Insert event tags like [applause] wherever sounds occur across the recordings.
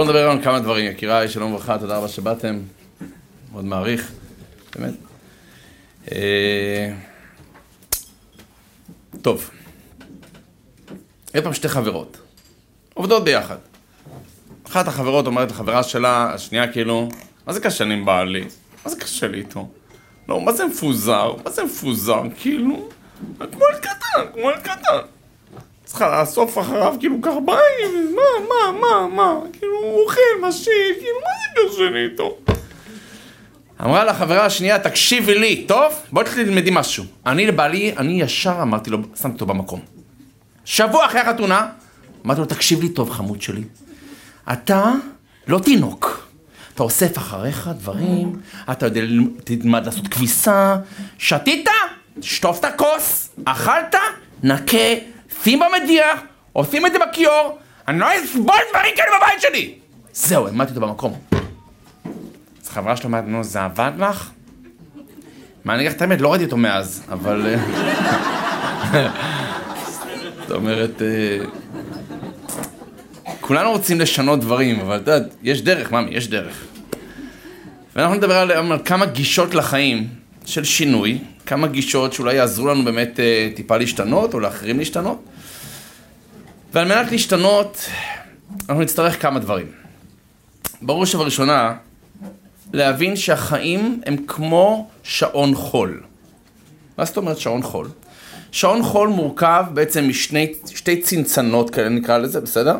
בואו נדבר על כמה דברים. יקיריי, שלום וברכה, תודה רבה שבאתם. מאוד מעריך, באמת. אה, טוב. היו פעם שתי חברות, עובדות ביחד. אחת החברות אומרת לחברה שלה, השנייה כאילו, מה זה קשה לי עם בעלי? מה זה קשה לי איתו? לא, מה זה מפוזר? מה זה מפוזר? כאילו, כמו ילד קטן, כמו ילד קטן. צריכה לאסוף אחריו כאילו קרביים, מה, מה, מה, מה, כאילו הוא אוכל, משיל, כאילו מה זה קשה לי איתו? אמרה לה חברה השנייה, תקשיבי לי, טוב? בואי תלמדי משהו. אני לבעלי, אני ישר אמרתי לו, שמתי אותו במקום. שבוע אחרי החתונה, אמרתי לו, תקשיב לי טוב, חמוד שלי. אתה לא תינוק. אתה אוסף אחריך דברים, אתה יודע, תלמד לעשות כביסה, שתית, שטוף את הכוס, אכלת, נקה, שים במדיח, עושים את זה בכיור, אני לא אסבול דברים כאלה בבית שלי! זהו, העמדתי אותו במקום. אז חברה שלו אומרת, נו, זה עבד לך? מה, אני אגיד לך את האמת, לא ראיתי אותו מאז, אבל... אה, [laughs] זאת אומרת, אה, כולנו רוצים לשנות דברים, אבל אתה יודע, יש דרך, ממי, יש דרך. ואנחנו נדבר על, על כמה גישות לחיים של שינוי, כמה גישות שאולי יעזרו לנו באמת אה, טיפה להשתנות, או לאחרים להשתנות. ועל מנת להשתנות, אנחנו נצטרך כמה דברים. בראש ובראשונה, להבין שהחיים הם כמו שעון חול. מה זאת אומרת שעון חול? שעון חול מורכב בעצם משתי צנצנות כאלה נקרא לזה, בסדר?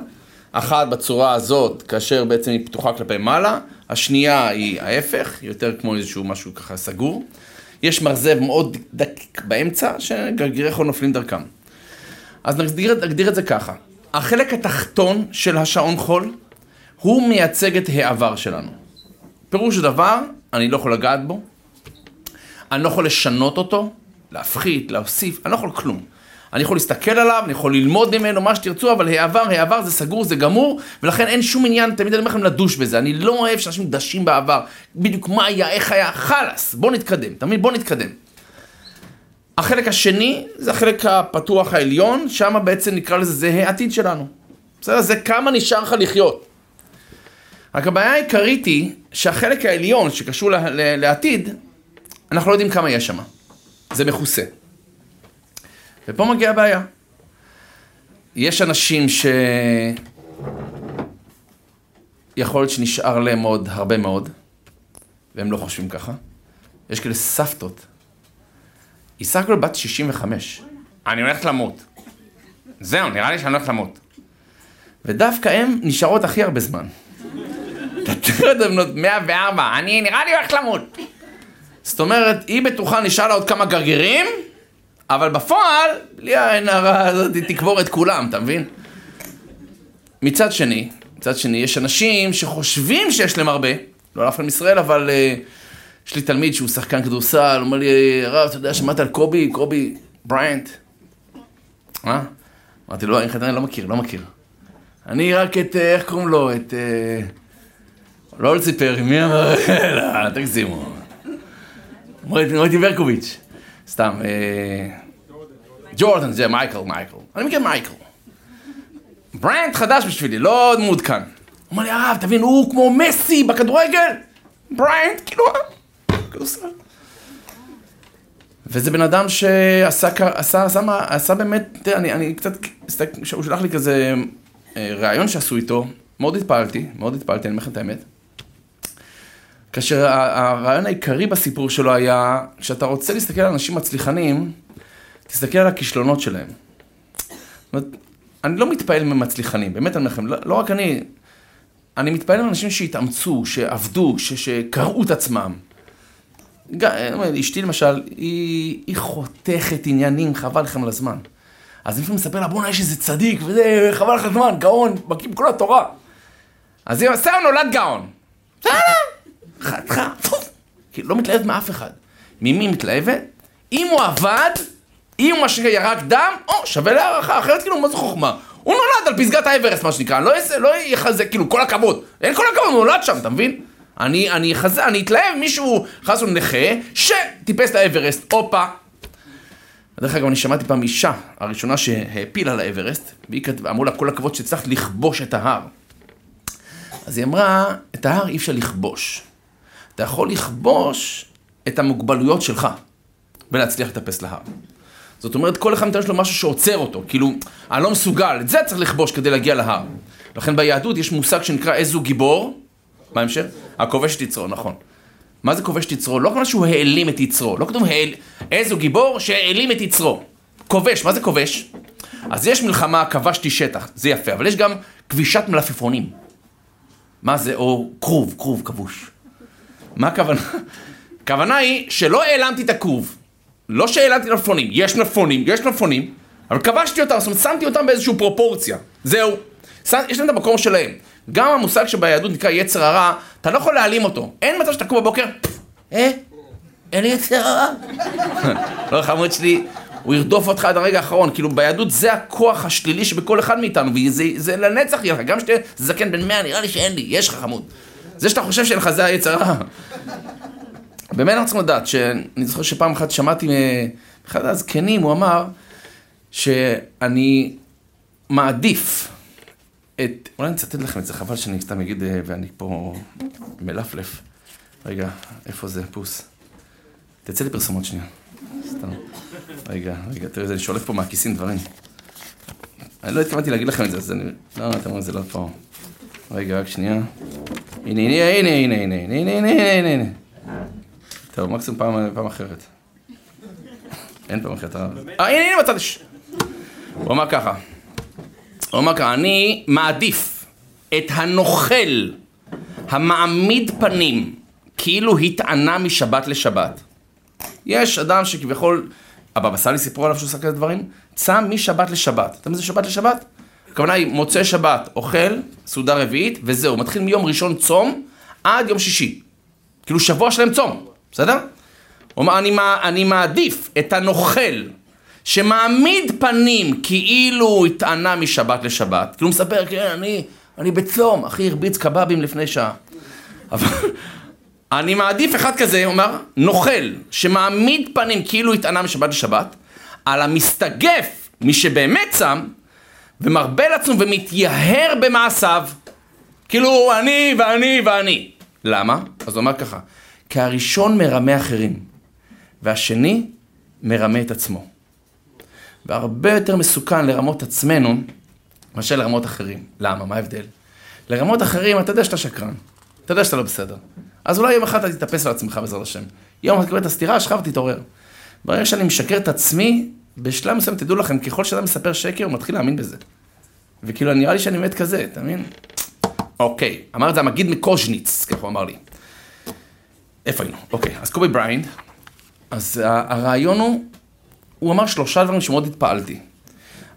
אחת בצורה הזאת, כאשר בעצם היא פתוחה כלפי מעלה, השנייה היא ההפך, יותר כמו איזשהו משהו ככה סגור. יש מרזב מאוד דק באמצע, שגרגירי חול נופלים דרכם. אז נגדיר, נגדיר את זה ככה, החלק התחתון של השעון חול, הוא מייצג את העבר שלנו. פירוש הדבר, אני לא יכול לגעת בו, אני לא יכול לשנות אותו, להפחית, להוסיף, אני לא יכול כלום. אני יכול להסתכל עליו, אני יכול ללמוד ממנו, מה שתרצו, אבל העבר, העבר זה סגור, זה גמור, ולכן אין שום עניין, תמיד אני אומר לכם לדוש בזה. אני לא אוהב שאנשים דשים בעבר. בדיוק מה היה, איך היה, חלאס, בוא נתקדם, תמיד בוא נתקדם. החלק השני זה החלק הפתוח העליון, שם בעצם נקרא לזה, זה העתיד שלנו. בסדר? זה כמה נשאר לך לחיות. רק הבעיה העיקרית היא שהחלק העליון שקשור לעתיד, אנחנו לא יודעים כמה יש שם. זה מכוסה. ופה מגיעה הבעיה. יש אנשים ש... יכול להיות שנשאר להם עוד הרבה מאוד, והם לא חושבים ככה. יש כאלה סבתות. היא סך הכל בת 65. אני הולכת למות. זהו, נראה לי שאני הולכת למות. ודווקא הן נשארות הכי הרבה זמן. תתאר את בנות 104, אני נראה לי הולכת למות. זאת אומרת, היא בטוחה נשאר לה עוד כמה גרגירים, אבל בפועל, בלי העין הרע הזאת, היא תקבור את כולם, אתה מבין? מצד שני, מצד שני, יש אנשים שחושבים שיש להם הרבה, לא לאף אחד מישראל, אבל uh, יש לי תלמיד שהוא שחקן כדורסל, אומר לי, הרב, אתה יודע, שמעת על קובי, קובי בריינט? מה? אמרתי לו, אני לא מכיר, לא מכיר. אני רק את, אה, איך קוראים לו? את... אה, לא לציפר, מי אמר? [laughs] לא, תגזימו. מוטי ברקוביץ'. סתם. אה, ג'ורדן זה מייקל, מייקל. אני מכיר מייקל. בריינט חדש בשבילי, לא מעודכן. הוא אומר לי, הרב, תבין, הוא כמו מסי בכדורגל. בריינט, כאילו, כדורסל. וזה בן אדם שעשה עשה, עשה, עשה באמת, תראה, אני, אני קצת, הוא שלח לי כזה אה, ראיון שעשו איתו, מאוד התפעלתי, מאוד התפעלתי, אני אומר לכם את האמת. כאשר הרעיון העיקרי בסיפור שלו היה, כשאתה רוצה להסתכל על אנשים מצליחנים, תסתכל על הכישלונות שלהם. זאת אומרת, אני לא מתפעל ממצליחנים, באמת אני אומר לכם, לא, לא רק אני, אני מתפעל מאנשים שהתאמצו, שעבדו, ש, שקראו את עצמם. אשתי למשל, היא, היא חותכת עניינים, חבל לכם על הזמן. אז לפעמים מספר לה, בואנה, יש איזה צדיק, וזה, חבל לך הזמן, גאון, בקיא בכל התורה. אז היא עושה, נולד גאון. בסדר. חתיכה, כאילו לא מתלהבת מאף אחד. ממי מתלהבת? אם הוא עבד, אם הוא מה ירק דם, או שווה להערכה, אחרת כאילו מה זה חוכמה? הוא נולד על פסגת האברסט מה שנקרא, לא, לא יחזה, כאילו כל הכבוד, אין כל הכבוד, הוא נולד שם, אתה מבין? אני, אני אחזה, אני אתלהב מישהו, חס נכה, שטיפס לאברסט, הופה. דרך אגב, אני שמעתי פעם אישה, הראשונה שהעפילה לאברסט, והיא אמרו לה כל הכבוד שהצלחת לכבוש את ההר. אז היא אמרה, את ההר אי אפשר לכבוש. אתה יכול לכבוש את המוגבלויות שלך, ולהצליח לטפס להר. זאת אומרת, כל אחד מאיתנו יש לו משהו שעוצר אותו, כאילו, אני לא מסוגל, את זה צריך לכבוש כדי להגיע להר. לכן ביהדות יש מושג שנקרא איזו גיבור, מה המשך? הכובש את יצרו, נכון. מה זה כובש את יצרו? לא כמו שהוא העלים את יצרו, לא כתוב העל... איזו גיבור שהעלים את יצרו. כובש, מה זה כובש? אז יש מלחמה, כבשתי שטח, זה יפה, אבל יש גם כבישת מלפפונים. מה זה? או כרוב, כרוב כבוש. מה הכוונה? [laughs] הכוונה היא שלא העלמתי את הכרוב. לא שהעלמתי מלפפונים, יש מלפפונים, יש מלפפונים, אבל כבשתי אותם, זאת אומרת, שמתי אותם באיזושהי פרופורציה. זהו. יש להם את המקום שלהם. גם המושג שביהדות נקרא יצר הרע, אתה לא יכול להעלים אותו. אין מצב שתקום בבוקר, אה, אין לי יצר הרע. [laughs] לא, חמוד שלי, הוא ירדוף אותך עד הרגע האחרון. כאילו, ביהדות זה הכוח השלילי שבכל אחד מאיתנו, וזה לנצח יהיה לך. גם שתהיה זקן בן מאה, נראה לי שאין לי, יש לך חמוד. זה שאתה חושב שאין לך, זה היצר הרע. [laughs] באמת אנחנו צריכים לדעת, שאני זוכר שפעם אחת שמעתי מאחד הזקנים, הוא אמר שאני מעדיף את, אולי אני אצטט לכם את זה, חבל שאני סתם אגיד אה, ואני פה מלפלף. רגע, איפה זה, פוס? תצא לי פרסומות שנייה. סתם. רגע, רגע, תראה, אני שולף פה מהכיסים דברים. אני לא התכוונתי להגיד לכם את זה, אז אני... לא, אתם אומרים, זה לא פה. רגע, רק שנייה. הנה, הנה, הנה, הנה, הנה, הנה, הנה, הנה, הנה. טוב, מקסימום פעם אחרת. אין פעם אחרת. אה, הנה, הנה, יש. הוא אמר ככה. הוא אמר ככה, אני מעדיף את הנוכל המעמיד פנים כאילו התענה משבת לשבת. יש אדם שכביכול, הבבא סאלי סיפרו עליו שהוא עושה כזה דברים, צם משבת לשבת. אתה מה זה שבת לשבת? הכוונה היא מוצאי שבת, אוכל, סעודה רביעית, וזהו, מתחיל מיום ראשון צום עד יום שישי. כאילו שבוע שלם צום, בסדר? הוא אומר, אני, אני מעדיף את הנוכל שמעמיד פנים כאילו הוא התענה משבת לשבת. כאילו הוא מספר, כן, אני, אני בצום, אחי הרביץ קבבים לפני שעה. אבל [laughs] אני מעדיף אחד כזה, הוא אומר, נוכל, שמעמיד פנים כאילו התענה משבת לשבת, על המסתגף, מי שבאמת צם, ומרבה לעצמו ומתייהר במעשיו. כאילו, אני ואני ואני. למה? אז הוא אומר ככה, כי הראשון מרמה אחרים, והשני מרמה את עצמו. והרבה יותר מסוכן לרמות עצמנו מאשר לרמות אחרים. למה? מה ההבדל? לרמות אחרים, אתה יודע שאתה שקרן. אתה יודע שאתה לא בסדר. אז אולי יום אחד אתה תתאפס על עצמך בעזרת השם. יום אחד תקבל את הסתירה שלך ותתעורר. ברגע שאני משקר את עצמי, בשלב מסוים תדעו לכם, ככל שאדם מספר שקר, הוא מתחיל להאמין בזה. וכאילו, נראה לי שאני מת כזה, אתה מבין? אוקיי, אמר את זה המגיד מקוז'ניץ, ככה הוא אמר לי. איפה היינו? אוקיי, אז קובי בריינט, אז הרעיון הוא הוא אמר שלושה דברים שמאוד התפעלתי.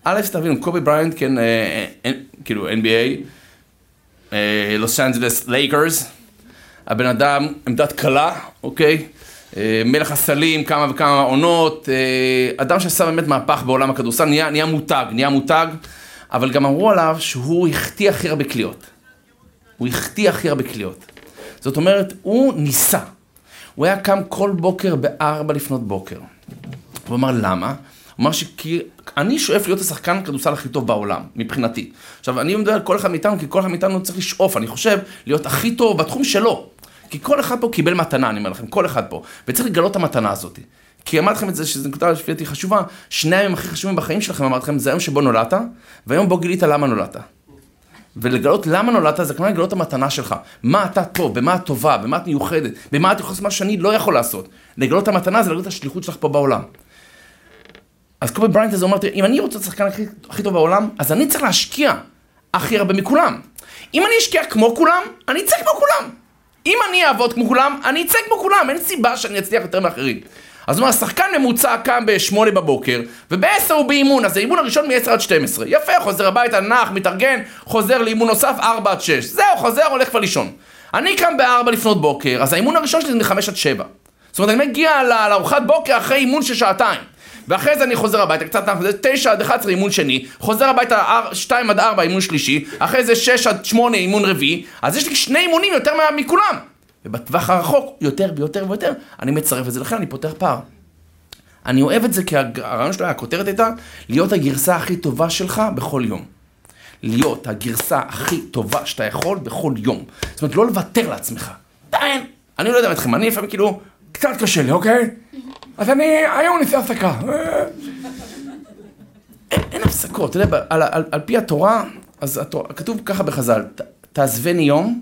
א', תבינו, קובי בריינט, כן, אה, אה, כאילו NBA, לוס אנג'לס לייקרס, הבן אדם, עמדת קלע, אוקיי? אה, מלך הסלים, כמה וכמה עונות, אדם שעשה באמת מהפך בעולם הכדורסל, נהיה, נהיה מותג, נהיה מותג, אבל גם אמרו עליו שהוא החטיא הכי הרבה קליעות. הוא החטיא הכי הרבה קליעות. זאת אומרת, הוא ניסה. הוא היה קם כל בוקר בארבע לפנות בוקר. הוא אמר, למה? הוא אמר שכי... אני שואף להיות השחקן כדורסל הכי טוב בעולם, מבחינתי. עכשיו, אני מדבר על כל אחד מאיתנו, כי כל אחד מאיתנו צריך לשאוף, אני חושב, להיות הכי טוב בתחום שלו. כי כל אחד פה קיבל מתנה, אני אומר לכם, כל אחד פה. וצריך לגלות את המתנה הזאת. כי אמרתי לכם את זה, שזו נקודה לפי דעתי חשובה, שני הימים הכי חשובים בחיים שלכם, אמרתי לכם, זה היום שבו נולדת, והיום בו גילית למה נולדת. ולגלות למה נולדת, זה כמובן לגלות את המתנה שלך. מה אתה טוב, במה את טובה, במה את מיוחדת, במה את יכולה לעשות מה שאני לא יכול לעשות. לגלות את המתנה זה לגלות את השליחות שלך פה בעולם. אז קובי בריינט הזה אומר, אם אני רוצה להיות השחקן הכי, הכי טוב בעולם, אז אני צריך להשקיע הכי הרבה מכולם. אם אני אשקיע כמו כולם, אני אצא כמו כולם. אם אני אעבוד כמו כולם, אני אצא כמו כולם, אין סיבה שאני אצליח יותר מאחרים. אז הוא אומר, השחקן ממוצע קם ב-8 בבוקר, וב-10 הוא באימון, אז האימון הראשון מ-10 עד 12. יפה, חוזר הביתה, נח, מתארגן, חוזר לאימון נוסף, 4 עד 6. זהו, חוזר, הולך כבר לישון. אני קם ב-4 לפנות בוקר, אז האימון הראשון שלי זה מ-5 עד 7. זאת אומרת, אני מגיע לארוחת בוקר אחרי אימון של שעתיים. ואחרי זה אני חוזר הביתה, קצת נח, זה 9 עד 11 אימון שני, חוזר הביתה 2 עד 4 אימון שלישי, אחרי זה 6 עד 8 אימון רביעי, אז יש לי שני אימונים יותר מכולם. ובטווח הרחוק, יותר ויותר ויותר, אני מצרף את זה, לכן אני פותח פער. אני אוהב את זה כי הרעיון שלו, הכותרת הייתה, להיות הגרסה הכי טובה שלך בכל יום. להיות הגרסה הכי טובה שאתה יכול בכל יום. זאת אומרת, לא לוותר לעצמך. די, אני לא יודע אתכם, אני לפעמים כאילו, קצת קשה לי, אוקיי? אז אני, היום נעשה הפסקה. אין, אין הפסקות, אתה יודע, על, על, על פי התורה, אז התורה, כתוב ככה בחז"ל, תעזבני יום,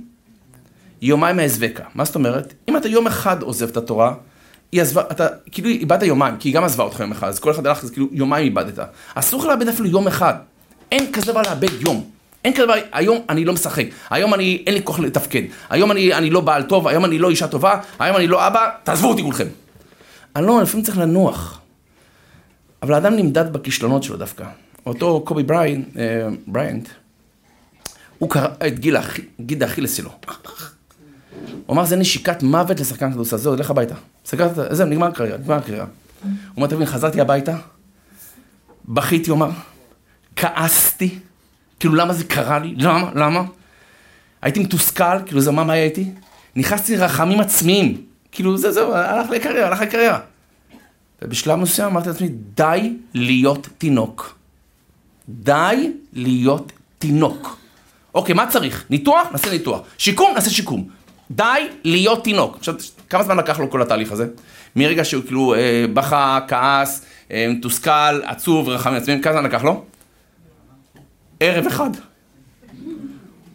יומיים אעזבקה. מה זאת אומרת? אם אתה יום אחד עוזב את התורה, היא עזבה, אתה כאילו איבדת יומיים, כי היא גם עזבה אותך יום אחד, אז כל אחד הלך, אז כאילו יומיים איבדת. אסור לך לאבד אפילו יום אחד. אין כזה דבר לאבד יום. אין כזה דבר, היום אני לא משחק, היום אני, אין לי כוח לתפקד, היום אני, אני לא בעל טוב, היום אני לא אישה טובה, היום אני לא אבא, תעזבו אותי כולכם. אני לא, לפעמים צריך לנוח. אבל האדם נמדד בכישלונות שלו דווקא. אותו קובי בריין, אה, בריינט, הוא קרא את גיל, גיד האכילס שלו. הוא אמר, זה נשיקת מוות לשחקן כדורסל, זהו, לך הביתה. סגרת, זהו, נגמר הקריירה, נגמר הקריירה. הוא אומר, תבין, חזרתי הביתה, בכיתי, הוא אמר, כעסתי, כאילו, למה זה קרה לי? למה? למה? הייתי מתוסכל, כאילו, זה מה, מה הייתי? נכנסתי לרחמים עצמיים. כאילו, זה, זהו, הלך לקריירה, הלך לקריירה. ובשלב מסוים אמרתי לעצמי, די להיות תינוק. די להיות תינוק. אוקיי, מה צריך? ניתוח? נעשה ניתוח. שיקום? נעשה שיקום. די להיות תינוק. עכשיו, כמה זמן לקח לו כל התהליך הזה? מרגע שהוא כאילו אה, בכה, כעס, אה, מתוסכל, עצוב, רחמים עצמיים, כמה זמן לקח לו? ערב אחד.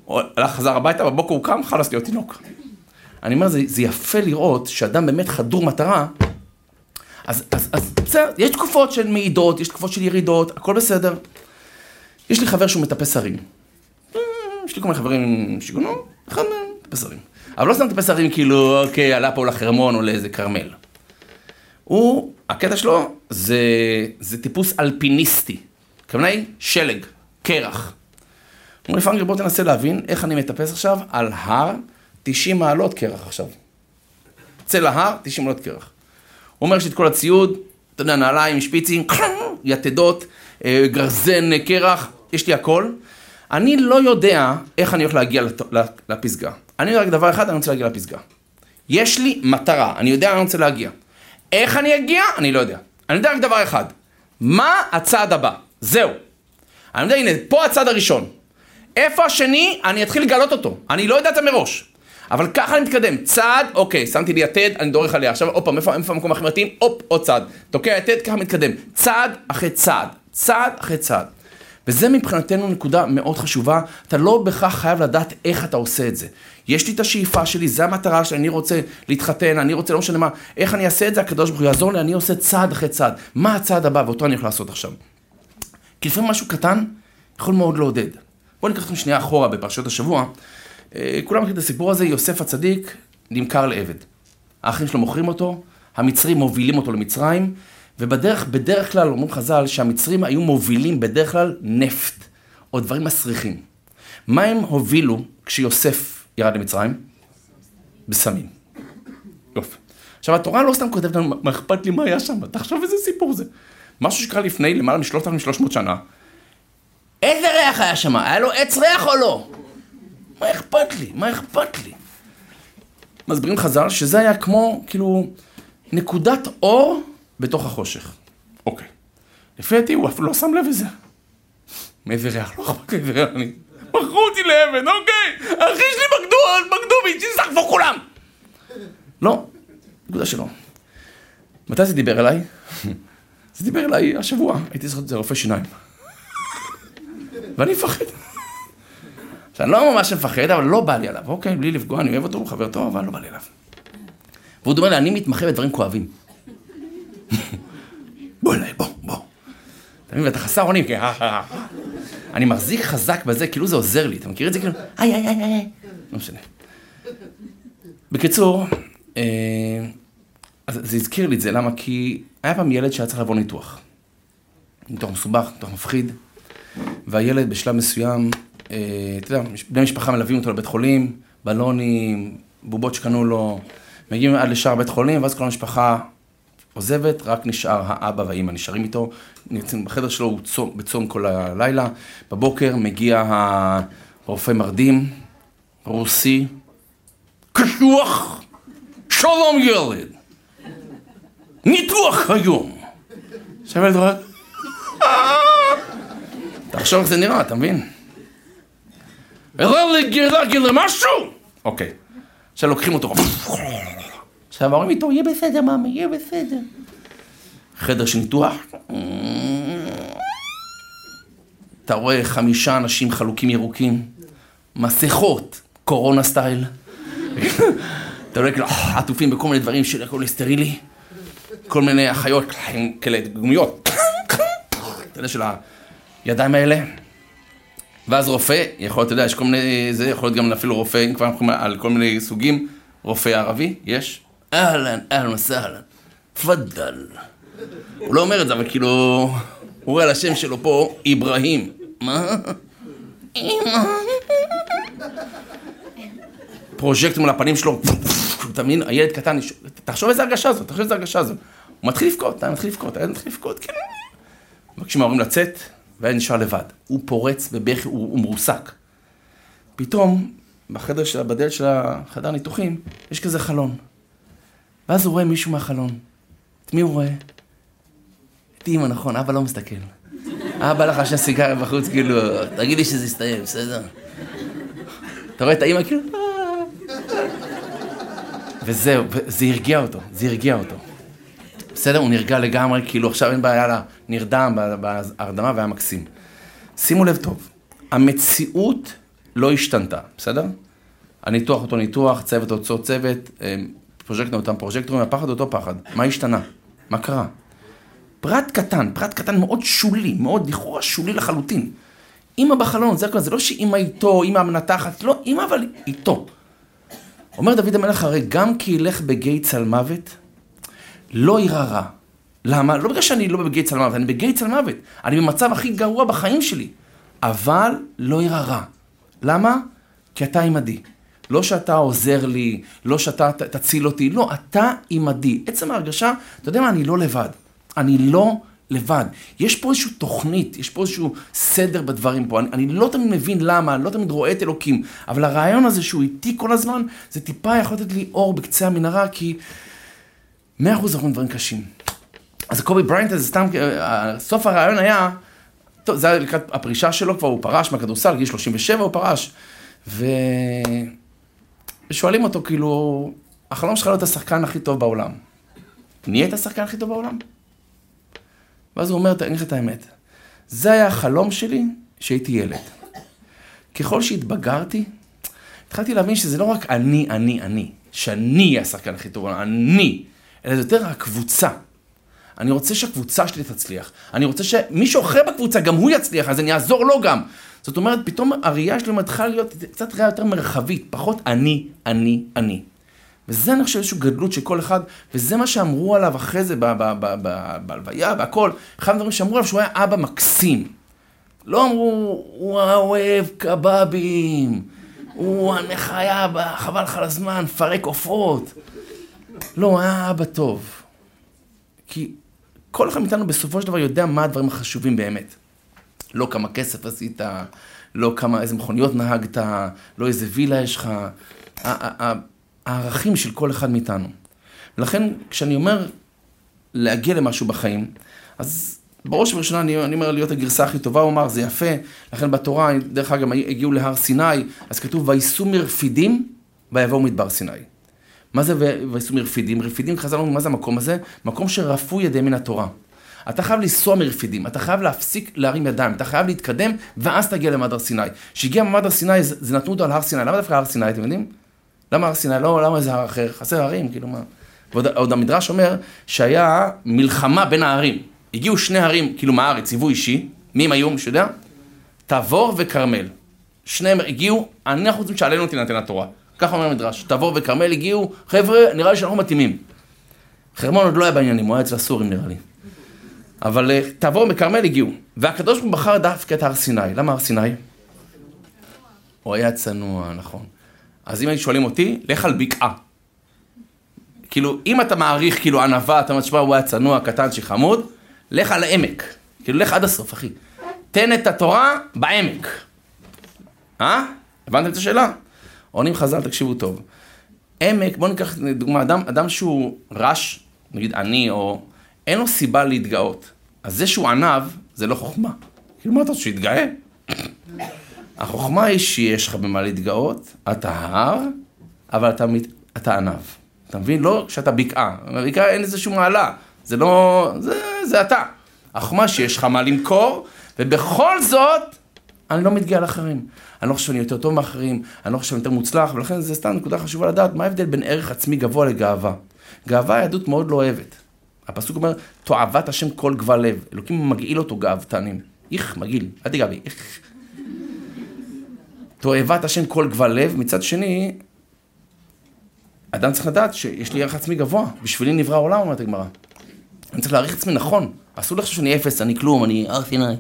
הוא הלך, חזר הביתה, בבוקר הוא קם, חלאס להיות תינוק. אני אומר, זה, זה יפה לראות שאדם באמת חדור מטרה, אז, אז, אז בסדר, יש תקופות של מעידות, יש תקופות של ירידות, הכל בסדר. יש לי חבר שהוא מטפס הרים. יש לי כל מיני חברים עם שיגעונות, אחד מהם מטפס הרים. אבל לא סתם מטפס הרים כאילו, אוקיי, עלה פה לחרמון או לאיזה כרמל. הוא, הקטע שלו זה, זה טיפוס אלפיניסטי. הכוונה היא שלג, קרח. הוא אומר לפעמים, בוא תנסה להבין איך אני מטפס עכשיו על הר 90 מעלות קרח עכשיו. צא להר, 90 מעלות קרח. הוא אומר שיש את כל הציוד, אתה יודע, נעליים, שפיצים, יתדות, אה, גרזן, קרח, יש לי הכל. אני לא יודע איך אני הולך להגיע לפסגה. אני יודע רק דבר אחד, אני רוצה להגיע לפסגה. יש לי מטרה, אני יודע אני רוצה להגיע. איך אני אגיע? אני לא יודע. אני יודע רק דבר אחד, מה הצעד הבא? זהו. אני יודע, הנה, פה הצעד הראשון. איפה השני? אני אתחיל לגלות אותו. אני לא יודע את זה מראש. אבל ככה אני מתקדם, צעד, אוקיי, שמתי לי יתד, אני דורך עליה, עכשיו עוד פעם, איפה, המקום הכי מתאים? הופ, עוד צעד. תוקע יתד, ככה מתקדם. צעד אחרי צעד, צעד אחרי צעד. וזה מבחינתנו נקודה מאוד חשובה, אתה לא בהכרח חייב לדעת איך אתה עושה את זה. יש לי את השאיפה שלי, זה המטרה שלי, אני רוצה להתחתן, אני רוצה, לא משנה מה, איך אני אעשה את זה, הקדוש ברוך הוא יעזור לי, אני עושה צעד אחרי צעד. מה הצעד הבא, ואותו אני יכול לעשות עכשיו. כי לפעמים משהו קטן יכול מאוד לעודד. בואו ניקח אתכם שנייה אחורה בפרשיות השבוע. אה, כולם מכירים את הסיפור הזה, יוסף הצדיק נמכר לעבד. האחים שלו מוכרים אותו, המצרים מובילים אותו למצרים, ובדרך, בדרך כלל, אומרים חז"ל, שהמצרים היו מובילים בדרך כלל נפט, או דברים מסריחים. מה הם הובילו כשיוסף ירד למצרים? בסמים. יופי. עכשיו, התורה לא סתם כותבת לנו, מה אכפת לי מה היה שם? תחשוב איזה סיפור זה. משהו שקרה לפני למעלה מ-3,300 שנה. איזה ריח היה שם? היה לו עץ ריח או לא? מה אכפת לי? מה אכפת לי? מסבירים חז"ל שזה היה כמו, כאילו, נקודת אור בתוך החושך. אוקיי. לפי דעתי הוא אפילו לא שם לב לזה. מאיזה ריח? לא אכפת לי איזה ריח אני... מכרו אותי לאבן, אוקיי! אחי שלי בגדו, בגדו בי, שישחקו כולם! לא, נקודה שלא. מתי זה דיבר אליי? [laughs] זה דיבר אליי השבוע, הייתי צריך את זה רופא שיניים. ואני מפחד. שאני לא ממש מפחד, אבל לא בא לי עליו, אוקיי? בלי לפגוע, אני אוהב אותו, הוא חבר טוב, אבל לא בא לי עליו. והוא אומר לי, אני מתמחה בדברים כואבים. [laughs] בוא אליי, בוא, בוא. אתה מבין, ואתה חסר אונים, כי... אה, אה, אה. אני מחזיק חזק בזה, כאילו זה עוזר לי, אתה מכיר את זה? כאילו, איי, איי, איי, איי. לא משנה. בקיצור, אז זה הזכיר לי את זה, למה? כי היה פעם ילד שהיה צריך לעבור ניתוח. ניתוח מסובך, ניתוח מפחיד, והילד בשלב מסוים, אתה יודע, בני משפחה מלווים אותו לבית חולים, בלונים, בובות שקנו לו, מגיעים עד לשער בית חולים, ואז כל המשפחה עוזבת, רק נשאר האבא והאימא נשארים איתו, נמצאים בחדר שלו, הוא צום, בצום כל הלילה, בבוקר מגיע הרופא מרדים, רוסי, קשוח, שלום ילד, ניתוח היום. עכשיו ילד רק, תחשוב איך זה נראה, אתה מבין? הראה לי גירה, גירה, משהו! אוקיי. עכשיו לוקחים אותו. עכשיו אומרים איתו, יהיה בסדר, מאמי, יהיה בסדר. חדר של ניתוח. אתה רואה חמישה אנשים חלוקים ירוקים, מסכות, קורונה סטייל. אתה רואה כאילו עטופים בכל מיני דברים של הכל סטרילי. כל מיני אחיות כאלה דגמיות. אתה יודע, של הידיים האלה. ואז רופא, יכול להיות, אתה יודע, יש כל מיני, זה יכול להיות גם אפילו רופא, אם כבר אנחנו על כל מיני סוגים, רופא ערבי, יש. אהלן, אהלן וסהלן, תפדל. הוא לא אומר את זה, אבל כאילו, הוא רואה על השם שלו פה, אברהים. מה? אמא. פרוז'קט מול הפנים שלו, אתה מבין? הילד קטן, תחשוב איזה הרגשה זאת, תחשוב איזה הרגשה זאת. הוא מתחיל לבכות, אתה מתחיל לבכות, הילד מתחיל לבכות, כאילו. מבקשים מההורים לצאת, והילד נשאר לבד. הוא פורץ בבכי, הוא, הוא מרוסק. פתאום, בחדר של, בדלת של החדר ניתוחים, יש כזה חלון. ואז הוא רואה מישהו מהחלון. את מי הוא רואה? את אימא, נכון, אבא לא מסתכל. אבא לך עשן סיגריה בחוץ, כאילו, תגיד לי שזה יסתיים, בסדר? אתה רואה את האימא, כאילו... וזהו, זה הרגיע אותו, זה הרגיע אותו. בסדר? הוא נרגע לגמרי, כאילו עכשיו אין בעיה לה, נרדם בהרדמה והיה מקסים. שימו לב טוב, המציאות לא השתנתה, בסדר? הניתוח אותו ניתוח, צוות אותו צוות, פרוז'קטורים אותם פרוז'קטורים, הפחד אותו פחד. מה השתנה? מה קרה? פרט קטן, פרט קטן מאוד שולי, מאוד לכאורה שולי לחלוטין. אימא בחלון, זה הכל, זה לא שאימא איתו, אימא המנתחת, לא, אימא אבל איתו. אומר דוד המלך, הרי גם כי ילך בגיא צל מוות, לא יירא רע. למה? לא בגלל שאני לא בגיא צל מוות, אני בגיא צל מוות. אני במצב הכי גרוע בחיים שלי. אבל לא יירא רע. למה? כי אתה עימדי. לא שאתה עוזר לי, לא שאתה תציל אותי, לא, אתה עימדי. עצם ההרגשה, אתה יודע מה, אני לא לבד. אני לא לבד. יש פה איזושהי תוכנית, יש פה איזשהו סדר בדברים פה. אני, אני לא תמיד מבין למה, אני לא תמיד רואה את אלוקים, אבל הרעיון הזה שהוא איתי כל הזמן, זה טיפה יכול לתת לי אור בקצה המנהרה, כי מאה אחוז אנחנו דברים קשים. אז קובי בריינט הזה סתם, אה, סוף הרעיון היה, טוב, זה היה לקראת הפרישה שלו, כבר הוא פרש מהכדורסל, גיל 37 הוא פרש, ו... ושואלים אותו, כאילו, החלום שלך להיות השחקן הכי טוב בעולם. נהיית השחקן הכי טוב בעולם? ואז הוא אומר, אני אגיד לך את האמת, זה היה החלום שלי כשהייתי ילד. ככל שהתבגרתי, התחלתי להבין שזה לא רק אני, אני, אני, שאני השחקן הכי טוב בעולם, אני, אלא זה יותר הקבוצה. אני רוצה שהקבוצה שלי תצליח. אני רוצה שמישהו אחר בקבוצה, גם הוא יצליח, אז אני אעזור לו גם. זאת אומרת, פתאום הראייה שלי מתחילה להיות קצת ראייה יותר מרחבית, פחות אני, אני, אני. וזה אני חושב איזושהי גדלות של כל אחד, וזה מה שאמרו עליו אחרי זה בהלוויה והכל. אחד הדברים שאמרו עליו שהוא היה אבא מקסים. לא אמרו, הוא אוהב קבבים, הוא הנחיה, חבל לך על הזמן, מפרק עופות. לא, הוא היה אבא טוב. כי כל אחד מאיתנו בסופו של דבר יודע מה הדברים החשובים באמת. לא כמה כסף עשית, לא כמה, איזה מכוניות נהגת, לא איזה וילה יש לך. הערכים של כל אחד מאיתנו. ולכן, כשאני אומר להגיע למשהו בחיים, אז בראש ובראשונה אני, אני אומר להיות הגרסה הכי טובה, הוא אמר, זה יפה, לכן בתורה, דרך אגב, הגיעו להר סיני, אז כתוב, וייסעו מרפידים, ויבואו מדבר סיני. מה זה וייסעו מרפידים? רפידים, חזרנו, מה זה המקום הזה? מקום שרפו ידיהם מן התורה. אתה חייב לנסוע מרפידים, אתה חייב להפסיק להרים ידיים, אתה חייב להתקדם, ואז תגיע למד הר סיני. כשהגיע ממד הר סיני, זה, זה נתנו אותו על הר סיני. למה דווקא הר סיני, אתם יודעים? למה הר סיני? לא, למה איזה הר אחר? חסר הרים, כאילו מה? ועוד המדרש אומר שהיה מלחמה בין הערים. הגיעו שני הרים, כאילו מהארץ, ציווי אישי. מי הם היו, מישהו יודע? תבור וכרמל. שניהם הגיעו, אנחנו רוצים שעלינו תינתן התורה. ככה אומר המדרש. תבור וכרמל הגיעו, חבר'ה, נראה לי שאנחנו מתאימים. חרמון עוד לא היה בעניינים, הוא היה אצל הסורים נראה לי. אבל אה, תבור וכרמל הגיעו. והקדוש ברוך הוא בחר דווקא את הר סיני. למה הר סיני? הוא היה צנוע, נכון. אז אם היו שואלים אותי, לך על בקעה. כאילו, אם אתה מעריך כאילו ענווה, אתה אומר, תשמע, הוא היה צנוע, קטן, שחמוד, לך על העמק. כאילו, לך עד הסוף, אחי. תן את התורה בעמק. אה? הבנתם את השאלה? עונים חז"ל, תקשיבו טוב. עמק, בואו ניקח דוגמה, אדם, אדם שהוא רש, נגיד אני, או... אין לו סיבה להתגאות. אז זה שהוא ענב, זה לא חוכמה. כאילו, מה אתה רוצה, שיתגאה? [coughs] החוכמה היא שיש לך במה להתגאות, אתה הר, אבל אתה, מת... אתה ענב. אתה מבין? לא כשאתה בקעה. בבקעה אין איזושהי מעלה. זה לא... זה, זה אתה. החוכמה שיש לך מה למכור, ובכל זאת, אני לא מתגאה לאחרים. אני לא חושב שאני יותר טוב מאחרים, אני לא חושב שאני יותר מוצלח, ולכן זה סתם נקודה חשובה לדעת מה ההבדל בין ערך עצמי גבוה לגאווה. גאווה היהדות מאוד לא אוהבת. הפסוק אומר, תועבת השם כל גבל לב. אלוקים מגעיל אותו גאוותנים. איך, מגעיל, אל תיגע בי, איך. תועבת השם כל גבל לב, מצד שני, אדם צריך לדעת שיש לי ערך עצמי גבוה, בשבילי נברא העולם, אומרת הגמרא. אני צריך להעריך עצמי נכון, אסור לחשוב שאני אפס, אני כלום, אני הר סיני.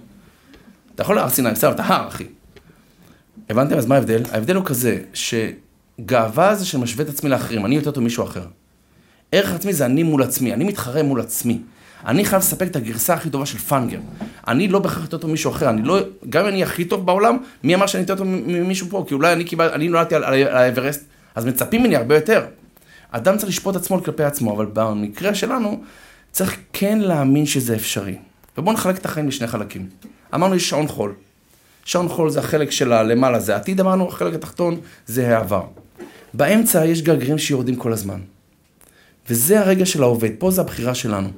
אתה יכול להר סיני, בסדר, אתה הר, אחי. הבנתם? אז מה ההבדל? ההבדל הוא כזה, שגאווה זה שמשווה את עצמי לאחרים, אני יותר טוב ממישהו אחר. ערך עצמי זה אני מול עצמי, אני מתחרה מול עצמי. אני חייב לספק את הגרסה הכי טובה של פאנגר. אני לא בהכרח יותר טוב ממישהו אחר, אני לא, גם אם אני הכי טוב בעולם, מי אמר שאני יותר טוב ממישהו פה? כי אולי אני קיבל, אני נולדתי על, על האברסט, אז מצפים ממני הרבה יותר. אדם צריך לשפוט עצמו כלפי עצמו, אבל במקרה שלנו, צריך כן להאמין שזה אפשרי. ובואו נחלק את החיים לשני חלקים. אמרנו יש שעון חול. שעון חול זה החלק של הלמעלה, זה העתיד, אמרנו, החלק התחתון זה העבר. באמצע יש גרגרים שיורדים כל הזמן. וזה הרגע של העובד, פה זה הבחירה שלנו.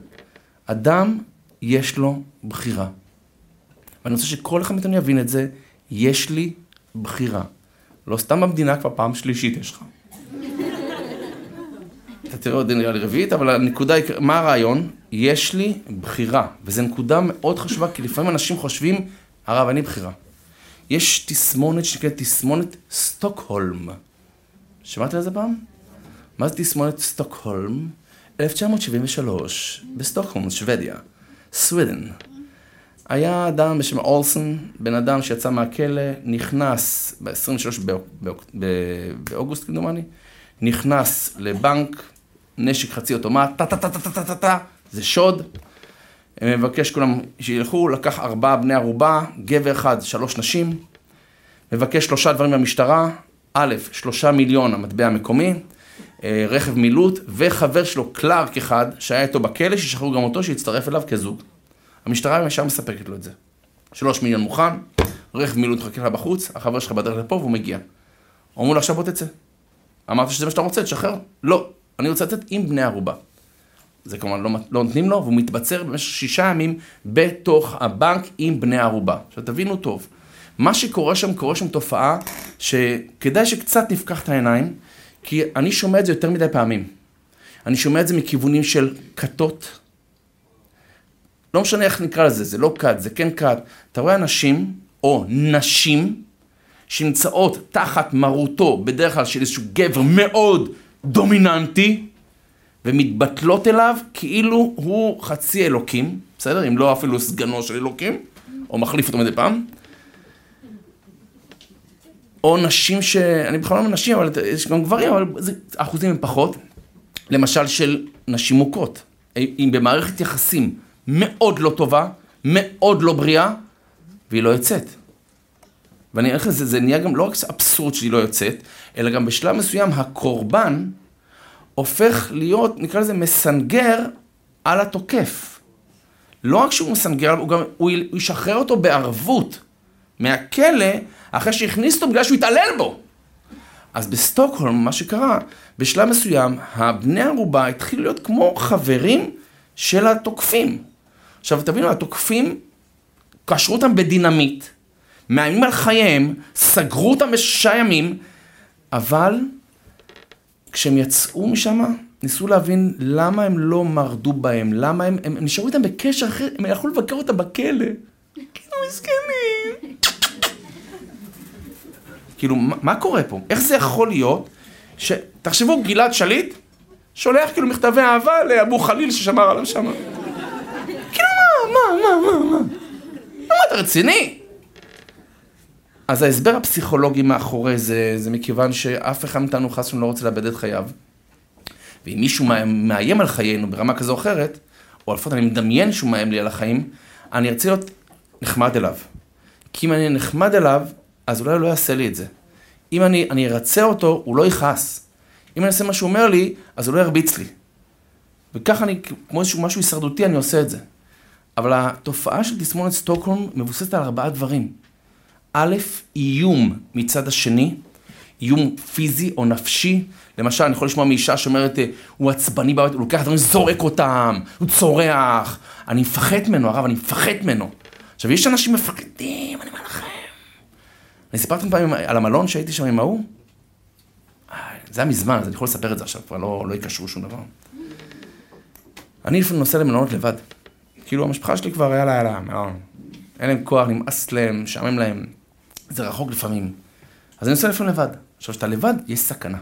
אדם, יש לו בחירה. ואני רוצה שכל אחד מאיתנו יבין את זה, יש לי בחירה. לא סתם במדינה כבר פעם שלישית יש לך. אתה תראה עוד נראה לי רביעית, אבל הנקודה היא, מה הרעיון? יש לי בחירה, וזו נקודה מאוד חשובה, כי לפעמים אנשים חושבים, הרב, אני בחירה. יש תסמונת שנקראת תסמונת סטוקהולם. שמעת על זה פעם? מה זה תסמונת סטוקהולם? 1973, בסטוקהולם, שוודיה, סווידן. היה אדם בשם אולסון, בן אדם שיצא מהכלא, נכנס ב-23 באוגוסט כמדומני, נכנס לבנק, נשק חצי אוטומט, טה טה טה טה טה טה טה, זה שוד. מבקש כולם שילכו, לקח ארבעה בני ערובה, גבר אחד, שלוש נשים. מבקש שלושה דברים מהמשטרה, א', שלושה מיליון המטבע המקומי, אה, רכב מילוט, וחבר שלו, קלארק אחד, שהיה איתו בכלא, שישחררו גם אותו, שיצטרף אליו כזוג. המשטרה ישר מספקת לו את זה. שלוש מיליון מוכן, רכב מילוט מחכה לך בחוץ, החבר שלך בדרך לפה והוא מגיע. אומרים לו עכשיו בוא תצא. אמרת שזה מה שאתה רוצה, תשחרר? לא, אני רוצה לצאת עם בני ערובה. זה כמובן לא, לא נותנים לו, והוא מתבצר במשך שישה ימים בתוך הבנק עם בני ערובה. עכשיו תבינו טוב, מה שקורה שם, קורה שם תופעה שכדאי שקצת נפקח את העיניים, כי אני שומע את זה יותר מדי פעמים. אני שומע את זה מכיוונים של כתות. לא משנה איך נקרא לזה, זה לא כת, זה כן כת. אתה רואה אנשים, או נשים, שנמצאות תחת מרותו, בדרך כלל של איזשהו גבר מאוד דומיננטי, ומתבטלות אליו כאילו הוא חצי אלוקים, בסדר? אם לא אפילו סגנו של אלוקים, או מחליף אותו מדי פעם. או נשים ש... אני בכלל לא אומר נשים, אבל יש גם גברים, אבל זה, אחוזים הם פחות. למשל של נשים מוכות. אם במערכת יחסים מאוד לא טובה, מאוד לא בריאה, והיא לא יוצאת. ואני אגיד לך, זה, זה נהיה גם לא רק אבסורד שהיא לא יוצאת, אלא גם בשלב מסוים הקורבן הופך להיות, נקרא לזה, מסנגר על התוקף. לא רק שהוא מסנגר, הוא גם, הוא ישחרר אותו בערבות מהכלא, אחרי שהכניס אותו בגלל שהוא התעלל בו. אז בסטוקהולם, מה שקרה, בשלב מסוים, הבני ערובה התחילו להיות כמו חברים של התוקפים. עכשיו, תבינו, התוקפים, קשרו אותם בדינמיט, מאיימים על חייהם, סגרו אותם בשישה ימים, אבל כשהם יצאו משם, ניסו להבין למה הם לא מרדו בהם, למה הם, הם, הם נשארו איתם בקשר אחר, הם יכלו לבקר אותם בכלא. כאילו מסכנים. כאילו, מה, מה קורה פה? איך זה יכול להיות ש... תחשבו, גלעד שליט שולח כאילו מכתבי אהבה לאבו חליל ששמר עליו שם. כאילו, מה, מה, מה, מה, מה? מה, אתה רציני? אז ההסבר הפסיכולוגי מאחורי זה, זה מכיוון שאף אחד מאיתנו חס ושלום לא רוצה לאבד את חייו. ואם מישהו מאיים על חיינו ברמה כזו או אחרת, או לפחות אני מדמיין שהוא מאיים לי על החיים, אני ארצה להיות נחמד אליו. כי אם אני נחמד אליו, אז אולי הוא לא יעשה לי את זה. אם אני, אני ארצה אותו, הוא לא יכעס. אם אני אעשה מה שהוא אומר לי, אז הוא לא ירביץ לי. וככה אני, כמו איזשהו משהו הישרדותי, אני עושה את זה. אבל התופעה של תסמונת סטוקהולם מבוססת על ארבעה דברים. א', איום מצד השני, איום פיזי או נפשי. למשל, אני יכול לשמוע מאישה שאומרת, אה, הוא עצבני בבית, הוא לוקח דברים, זורק אותם, הוא צורח. אני מפחד ממנו, הרב, אני מפחד ממנו. עכשיו, יש אנשים מפחדים, אני אומר לכם. אני סיפרתי פעמים על המלון שהייתי שם עם ההוא. אה, זה היה מזמן, אז אני יכול לספר את זה עכשיו, כבר לא, לא יקשרו שום דבר. אני לפעמים נוסע למלונות לבד. כאילו, המשפחה שלי כבר היה לה, יאללה, מלון. אין להם כוח, נמאס להם, משעמם להם. זה רחוק לפעמים. אז אני נוסע לפעמים לבד. עכשיו, כשאתה לבד, יש סכנה.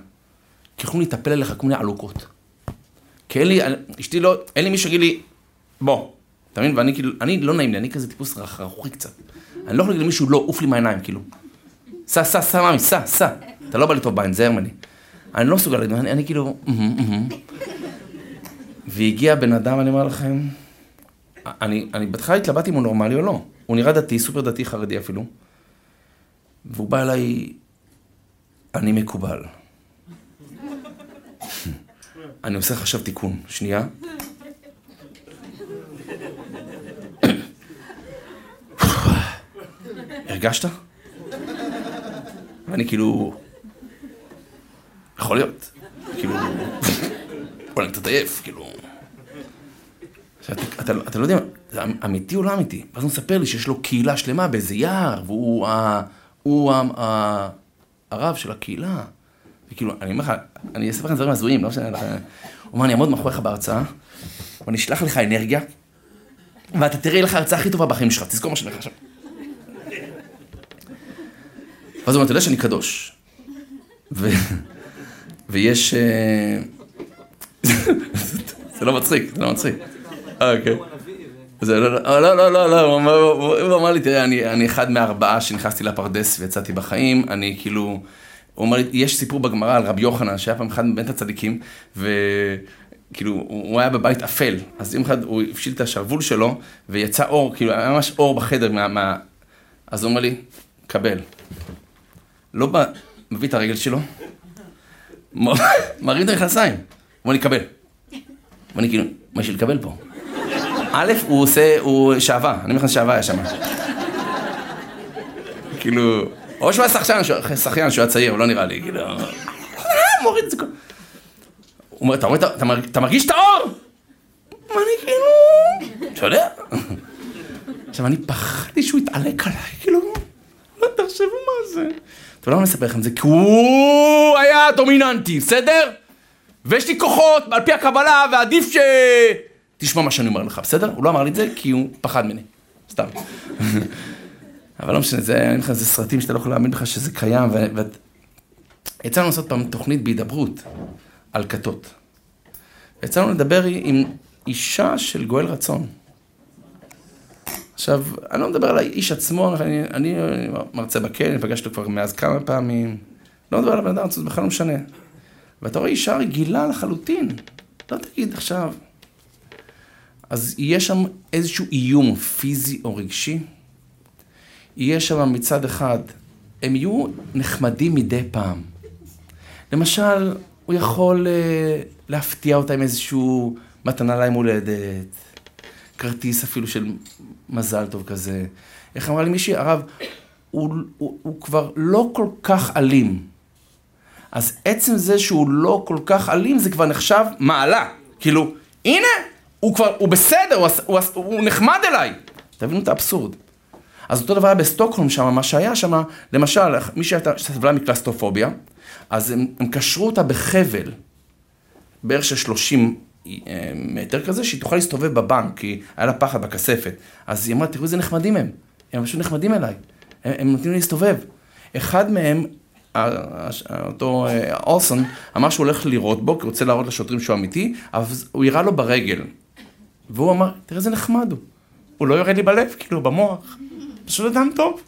כי יכולים להתאפל עליך כל מיני עלוקות. כי אין לי, אשתי לא, אין לי מי שיגיד לי, בוא. אתה מבין? ואני כאילו, אני לא נעים לי, אני כזה טיפוס רכרוכי קצת. אני לא יכול להגיד למישהו, לא, עוף לי מהעיניים, כאילו. סע, סע, סע, ממי, סע, סע. אתה לא בא לי טוב בעין, זהר ממני. אני לא מסוגל, אני, אני כאילו, והגיע בן אדם, אני אומר לכם, אני, אני בהתחלה התלבטתי אם הוא נורמלי או לא. הוא נראה דתי, סופר דתי, חרדי אפילו. והוא בא אליי, אני מקובל. אני עושה לך עכשיו תיקון, שנייה. הרגשת? ואני כאילו... יכול להיות. כאילו... וואלה, אני קצת עייף, כאילו... אתה, אתה לא יודע, אמ- אמיתי או לא אמיתי? ואז הוא מספר לי שיש לו קהילה שלמה באיזה יער, והוא ה, הוא הרב של הקהילה. וכאילו, אני אומר לך, אני אספר לך דברים הזויים, לא משנה לך. הוא אומר, אני אעמוד מאחוריך בהרצאה, ואני אשלח לך אנרגיה, ואתה תראה לך ההרצאה הכי טובה בחיים שלך, תזכור מה שאני אומר עכשיו. ואז הוא אומר, אתה יודע שאני קדוש. ויש... אה, [laughs] זה לא מצחיק, זה לא מצחיק. אה, אוקיי. זה לא, לא, לא, לא, לא, לא, הוא אמר לי, תראה, אני אחד מארבעה שנכנסתי לפרדס ויצאתי בחיים, אני כאילו, הוא אמר לי, יש סיפור בגמרא על רבי יוחנן, שהיה פעם אחד מבית הצדיקים, וכאילו, הוא היה בבית אפל, אז יום אחד הוא הפשיל את השרוול שלו, ויצא אור, כאילו, היה ממש אור בחדר, מה... אז הוא אומר לי, קבל. לא מביא את הרגל שלו, [laughs] מרים את המכנסיים, הוא אומר לי, קבל. ואני כאילו, מה יש לי לקבל פה? א', הוא עושה, הוא שעווה, אני נכנס שעווה היה שם. כאילו, או שהוא היה שחקן, שחיין שהוא היה צעיר, הוא לא נראה לי, כאילו, מוריד את זה. הוא אומר, אתה מרגיש את האור? ואני כאילו, אתה יודע. עכשיו, אני פחדתי שהוא יתעלק עליי, כאילו, לא תחשבו מה זה. למה אני אספר לכם את זה? כי הוא היה דומיננטי, בסדר? ויש לי כוחות, על פי הקבלה, ועדיף ש... תשמע מה שאני אומר לך, בסדר? הוא לא אמר לי את זה כי הוא פחד ממני, סתם. אבל לא משנה, זה, אין לך איזה סרטים שאתה לא יכול להאמין לך שזה קיים, ו... ו... יצא לנו לעשות פעם תוכנית בהידברות על כתות. יצא לנו לדבר עם אישה של גואל רצון. עכשיו, אני לא מדבר על האיש עצמו, אני, אני מרצה בכלא, אני פגשתי אותו כבר מאז כמה פעמים. לא מדבר על הבן אדם, זה בכלל לא משנה. ואתה רואה אישה רגילה לחלוטין. לא תגיד עכשיו. אז יהיה שם איזשהו איום פיזי או רגשי. יהיה שם מצד אחד, הם יהיו נחמדים מדי פעם. למשל, הוא יכול uh, להפתיע אותה עם איזשהו מתנה ליום הולדת, כרטיס אפילו של מזל טוב כזה. איך אמרה לי מישהי, הרב, הוא, הוא, הוא כבר לא כל כך אלים. אז עצם זה שהוא לא כל כך אלים, זה כבר נחשב מעלה. כאילו, הנה, הוא כבר, הוא בסדר, הוא, הוא, הוא נחמד אליי. תבינו את האבסורד. אז אותו דבר היה בסטוקהולם שם, מה שהיה שם, למשל, מי שהייתה סבלה מקלסטרופוביה, אז הם, הם קשרו אותה בחבל, בערך של 30 אה, מטר כזה, שהיא תוכל להסתובב בבנק, כי היה לה פחד בכספת. אז היא אמרה, תראו איזה נחמדים הם, הם פשוט נחמדים אליי, הם, הם נותנים לי להסתובב. אחד מהם אותו אה, אולסון אמר שהוא הולך לירות בו, כי הוא רוצה להראות לשוטרים שהוא אמיתי, אבל הוא ירה לו ברגל. והוא אמר, תראה איזה נחמד הוא. הוא לא יורד לי בלב, כאילו, במוח. פשוט אדם טוב.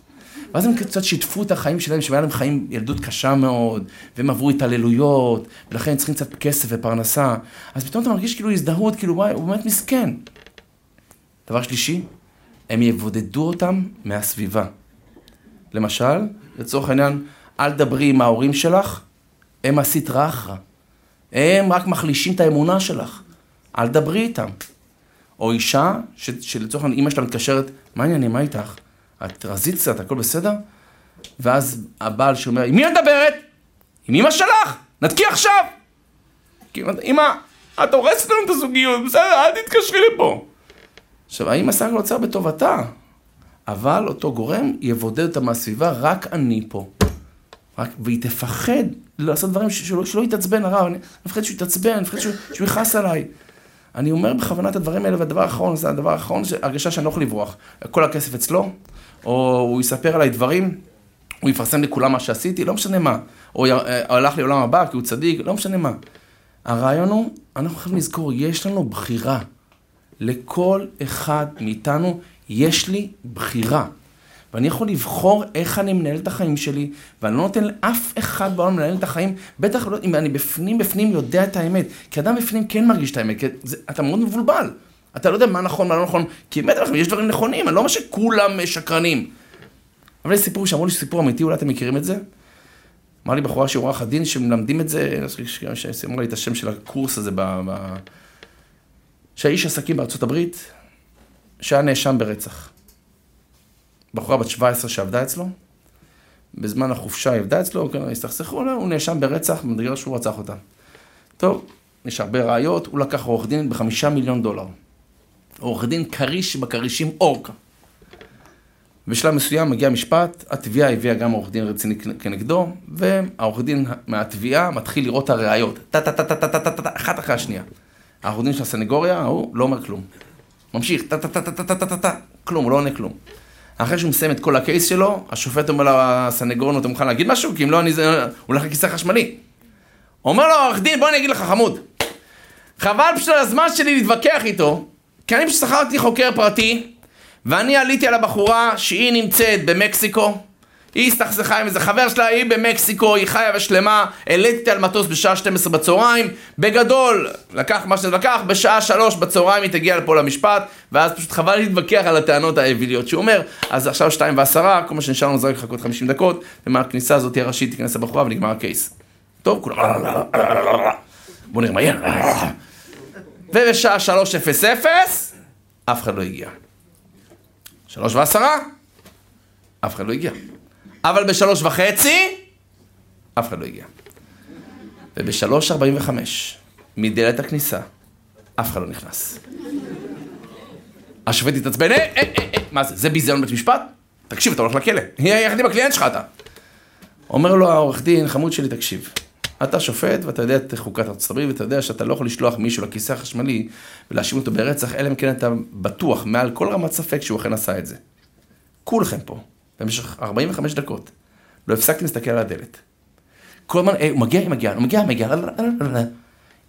ואז הם קצת שיתפו את החיים שלהם, שהיה להם חיים, ילדות קשה מאוד, והם עברו התעללויות, ולכן הם צריכים קצת כסף ופרנסה. אז פתאום אתה מרגיש כאילו הזדהות, כאילו, וואי, הוא באמת מסכן. דבר שלישי, הם יבודדו אותם מהסביבה. למשל, לצורך העניין, אל דברי עם ההורים שלך, הם הסטרא אחרא. הם רק מחלישים את האמונה שלך. אל דברי איתם. או אישה, שלצורך העניין אימא שלה מתקשרת, מה העניינים, מה איתך? את רזית קצת, הכל בסדר? ואז הבעל שאומר, עם מי את מדברת? עם אמא שלך? נתקי עכשיו! אמא, את הורסת לנו את הזוגיות, בסדר, אל תתקשרי לפה. עכשיו, האמא סך הכל רוצה בטובתה, אבל אותו גורם יבודד אותה מהסביבה, רק אני פה. רק, והיא תפחד לעשות דברים שלא, יתעצבן הרב, אני מפחד שהוא יתעצבן, אני מפחד שהוא יכעס עליי. אני אומר בכוונה את הדברים האלה, והדבר האחרון, זה הדבר האחרון, הרגשה שאני לא יכול לברוח. כל הכסף אצלו, או הוא יספר עליי דברים, הוא יפרסם לכולם מה שעשיתי, לא משנה מה. או הלך לעולם הבא כי הוא צדיק, לא משנה מה. הרעיון הוא, אנחנו חייבים לזכור, יש לנו בחירה. לכל אחד מאיתנו יש לי בחירה. ואני יכול לבחור איך אני מנהל את החיים שלי, ואני לא נותן לאף אחד בעולם לנהל את החיים, בטח לא אם אני בפנים בפנים יודע את האמת. כי אדם בפנים כן מרגיש את האמת, כי זה, אתה מאוד מבולבל. אתה לא יודע מה נכון, מה לא נכון, כי באמת, יש דברים נכונים, אני לא אומר שכולם שקרנים. אבל יש סיפור שאמרו לי סיפור אמיתי, אולי אתם מכירים את זה. אמר לי בחורה שהיא עורכת דין, שמלמדים את זה, שאמרה לי את השם של הקורס הזה, ב... ב... שהאיש עסקים בארצות הברית, שהיה נאשם ברצח. בחורה בת 17 שעבדה אצלו, בזמן החופשה היא עבדה אצלו, כן, הסתכסכו, הוא נאשם ברצח, במדרגה שהוא רצח אותה. טוב, יש הרבה ראיות, הוא לקח עורך דין בחמישה מיליון דולר. עורך דין כריש בכרישים אורק. בשלב מסוים מגיע משפט, התביעה הביאה גם עורך דין רציני כנגדו, והעורך דין מהתביעה מתחיל לראות את הראיות, טה-טה-טה-טה-טה-טה, אחת אחרי השנייה. העורך דין של הסנגוריה, הוא לא אומר כלום. ממשיך, טה-טה-טה-טה-טה-טה-טה, כלום, הוא לא עונה כלום. אחרי שהוא מסיים את כל הקייס שלו, השופט אומר לסנגורנו, אתה מוכן להגיד משהו? כי אם לא, אני. הוא הולך לכיסא חשמלי. אומר לו העורך דין, בוא אני אגיד לך חמוד. חבל פשוט על הזמן שלי להתווכח איתו, כי אני פשוט שכרתי חוקר פרטי, ואני עליתי על הבחורה שהיא נמצאת במקסיקו, היא הסתכסכה עם איזה חבר שלה, היא במקסיקו, היא חיה ושלמה, העליתי על מטוס בשעה 12 בצהריים, בגדול, לקח מה שזה לקח, בשעה 3 בצהריים היא תגיע לפה למשפט, ואז פשוט חבל להתווכח על הטענות האוויליות שהוא אומר, אז עכשיו 2 ועשרה, כל מה שנשאר לנו זה רק לחכות 50 דקות, ומהכניסה הזאת הראשית תיכנס לבחורה ונגמר הקייס. טוב, כולם... בוא יהיה. ובשעה 3:00 אף אחד לא הגיע. שלוש ועשרה, אף אחד לא הגיע. אבל בשלוש וחצי, אף אחד לא הגיע. ובשלוש ארבעים וחמש, מדלת הכניסה, אף אחד לא נכנס. השופט התעצבן, אה, אה, אה, אה, מה זה, זה ביזיון בית משפט? תקשיב, אתה הולך לכלא. יחד עם הקליינט שלך אתה. אומר לו העורך דין, חמוד שלי, תקשיב. אתה שופט ואתה יודע את חוקת ארצות הברית ואתה יודע שאתה לא יכול לשלוח מישהו לכיסא החשמלי ולהאשים אותו ברצח, אלא אם כן אתה בטוח מעל כל רמת ספק שהוא אכן עשה את זה. כולכם פה, במשך 45 דקות, לא הפסקתי להסתכל על הדלת. כל הזמן, הוא מגיע, הוא מגיע, הוא מגיע, הוא מגיע,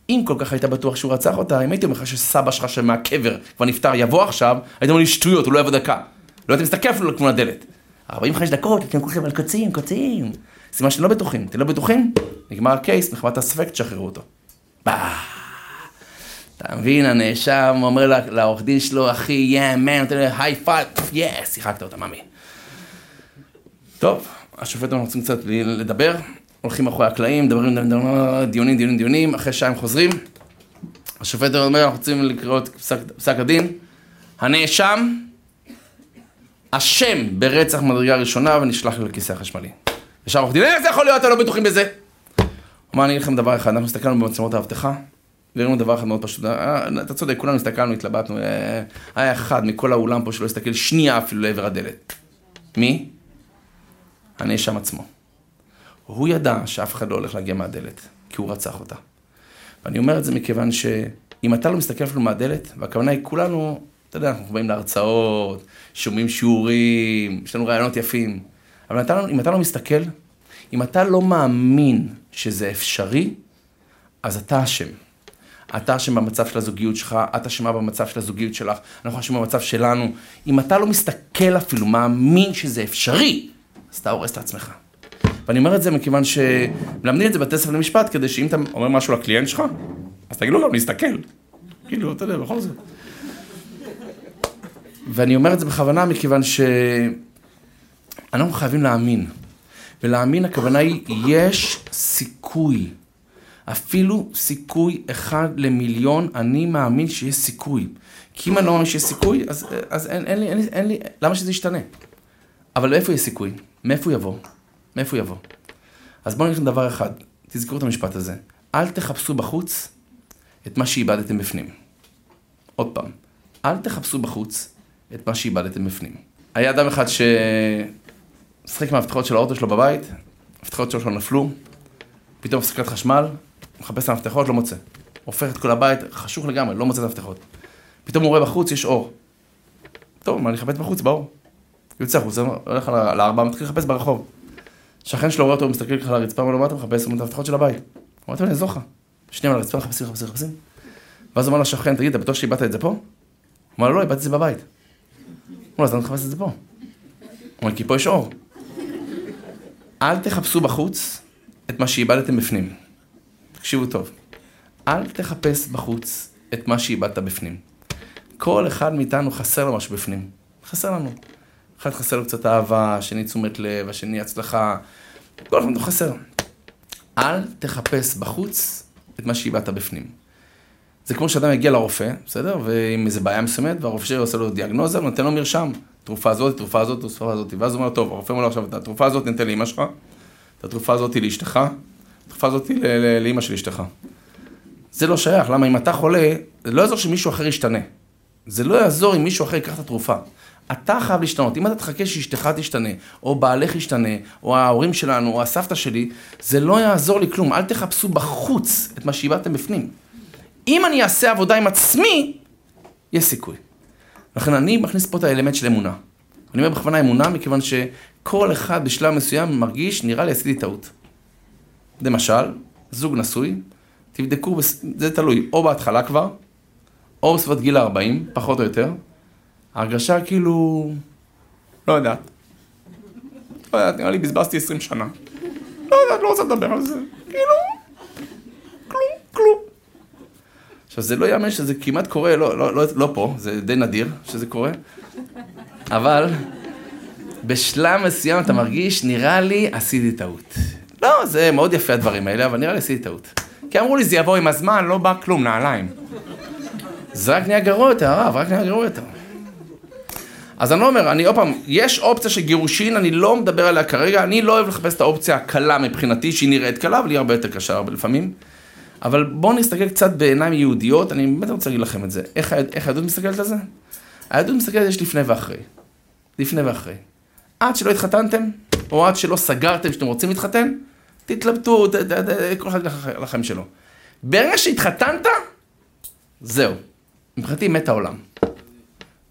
אם כל כך היית בטוח שהוא רצח אותה, אם הייתי אומר לך שסבא שלך שמהקבר כבר נפטר יבוא עכשיו, היית אומר לי שטויות, הוא לא יבוא דקה. לא הייתם מסתכל אפילו לכיוון הדלת. 45 דקות, אתם כולכם על קוצים, קוצים. סימן שאתם לא בטוחים. אתם לא בטוחים? נגמר ה case, מחמת הספק, תשחררו אותו. אתה מבין, הנאשם אומר לעורך דין שלו, אחי, yeah, man, נותן לו high five, yeah, שיחקת אותה, מאמי. טוב, השופט אנחנו רוצים קצת לדבר, הולכים אחרי הקלעים, מדברים, דיונים, דיונים, דיונים, אחרי שעה הם חוזרים. השופט אומר, אנחנו רוצים לקרוא את פסק הדין. הנאשם אשם ברצח מדרגה ראשונה ונשלח לכיסא החשמלי. ישר עורך דין, איך זה יכול להיות, אתם לא בטוחים בזה? אמר, אני אגיד לכם דבר אחד, אנחנו הסתכלנו במצלמות האבטחה, וראינו דבר אחד מאוד פשוט, אה, אתה צודק, כולנו הסתכלנו, התלבטנו, אה, היה אחד מכל האולם פה שלא הסתכל שנייה אפילו לעבר הדלת. מי? הנאשם עצמו. הוא ידע שאף אחד לא הולך להגיע מהדלת, כי הוא רצח אותה. ואני אומר את זה מכיוון שאם אתה לא מסתכל אפילו מהדלת, והכוונה היא כולנו, אתה יודע, אנחנו באים להרצאות, שומעים שיעורים, יש לנו רעיונות יפים. אבל אתה, לא- אם אתה לא מסתכל, אם אתה לא מאמין שזה אפשרי, אז אתה אשם. אתה אשם במצב של הזוגיות שלך, את אשמה במצב של הזוגיות שלך, אנחנו אשמים במצב שלנו. אם אתה לא מסתכל אפילו, מאמין שזה אפשרי, אז אתה הורס את עצמך. ואני אומר את זה מכיוון שמלמדים את זה בתי ספר למשפט, כדי שאם אתה אומר משהו לקליינט שלך, אז תגיד לו גם להסתכל. כאילו, אתה יודע, בכל זאת. ואני אומר את זה בכוונה מכיוון ש... אנחנו חייבים להאמין. ולהאמין הכוונה היא, יש סיכוי. אפילו סיכוי אחד למיליון, אני מאמין שיש סיכוי. כי אם אני לא מאמין שיש סיכוי, אז, אז אין, אין, לי, אין, לי, אין לי, למה שזה ישתנה? אבל איפה יש סיכוי? מאיפה הוא יבוא? מאיפה הוא יבוא? אז בואו נגיד דבר אחד, תזכרו את המשפט הזה. אל תחפשו בחוץ את מה שאיבדתם בפנים. עוד פעם, אל תחפשו בחוץ את מה שאיבדתם בפנים. היה אדם אחד ששחק מהמפתחות של האוטו שלו בבית, המפתחות שלו נפלו, פתאום הפסקת חשמל, מחפש את המפתחות, לא מוצא. הופך את כל הבית, חשוך לגמרי, לא מוצא את המפתחות. פתאום הוא רואה בחוץ, יש אור. טוב, מה, אני אחפש בחוץ, באור. יוצא החוצה, הולך על הארבע, מתחיל לחפש ברחוב. שכן שלו רואה אותו, מסתכל ככה על הרצפה, אומר לו, מה אתה מחפש? הוא אומר, את המפתחות של הבית. אמרתי לו, אני אעזור לך. שנייה על הרצפה, מחפשים, מחפשים, מחפשים. ואז הוא אמר לשכן, תגיד, אתה בטוח שאיבדת את זה פה? הוא אמר לו, לא, איבדתי את זה בבית. הוא אומר, אז אני מחפש את זה פה. הוא אומר, כי פה יש אור. אל תחפשו בחוץ את מה שאיבדתם בפנים. תקשיבו טוב. אל תחפש בחוץ את מה שאיבדת בפנים. כל אחד מאיתנו חסר לו משהו בפנים. חסר לנו. אחד חסר לו קצת אהבה, השני תשומת לב, השני הצלחה. כל אחד חסר. אל תחפש בחוץ את מה שאיבדת בפנים. זה כמו שאדם מגיע לרופא, בסדר? ועם איזה בעיה מסוימת, והרופא עושה לו דיאגנוזה ונותן לו מרשם. תרופה הזאת, תרופה הזאת, תרופה הזאת. ואז הוא אומר, טוב, הרופא אומר לו עכשיו, את התרופה הזאת ניתן לאמא שלך, את התרופה הזאת לאשתך, התרופה הזאת לאמא של אשתך. זה לא שייך, למה אם אתה חולה, זה לא יעזור שמישהו אחר ישתנה. זה לא יעזור אם מישהו אחר ייקח את התרופה. אתה חייב להשתנות. אם אתה תחכה שאשתך תשתנה, או בעלך ישתנה, או ההורים שלנו, או הסבתא שלי, זה לא יעזור לי כלום. אל תחפשו בחוץ את מה שאיבדתם בפנים. אם אני אעשה עבודה עם עצמי, יש סיכוי. לכן אני מכניס פה את האלמנט של אמונה. אני אומר בכוונה אמונה, מכיוון שכל אחד בשלב מסוים מרגיש, נראה לי עשיתי טעות. למשל, זוג נשוי, תבדקו, זה תלוי, או בהתחלה כבר, או בסביבות גיל ה-40, פחות או יותר. ההרגשה כאילו... לא יודעת. לא יודעת, נראה לי בזבזתי 20 שנה. לא יודעת, לא רוצה לדבר על זה. כאילו... כלום, כלום. עכשיו, זה לא יאמן שזה כמעט קורה, לא, לא, לא, לא פה, זה די נדיר שזה קורה, אבל בשלב מסוים אתה מרגיש, נראה לי עשיתי טעות. לא, זה מאוד יפה הדברים האלה, אבל נראה לי עשיתי טעות. כי אמרו לי, זה יבוא עם הזמן, לא בא כלום, נעליים. זה רק נהיה גרוע יותר, הרב, רק נהיה גרוע יותר. אז אני לא אומר, אני עוד פעם, יש אופציה של גירושין, אני לא מדבר עליה כרגע, אני לא אוהב לחפש את האופציה הקלה מבחינתי, שהיא נראית קלה, אבל היא הרבה יותר קשה הרבה לפעמים. אבל בואו נסתכל קצת בעיניים יהודיות, אני באמת רוצה להגיד לכם את זה. איך, איך היהדות מסתכלת על זה? היהדות מסתכלת יש לפני ואחרי. לפני ואחרי. עד שלא התחתנתם, או עד שלא סגרתם שאתם רוצים להתחתן, תתלבטו, ת, ת, ת, כל אחד לחיים שלו. ברגע שהתחתנת, זהו. מבחינתי מת העולם.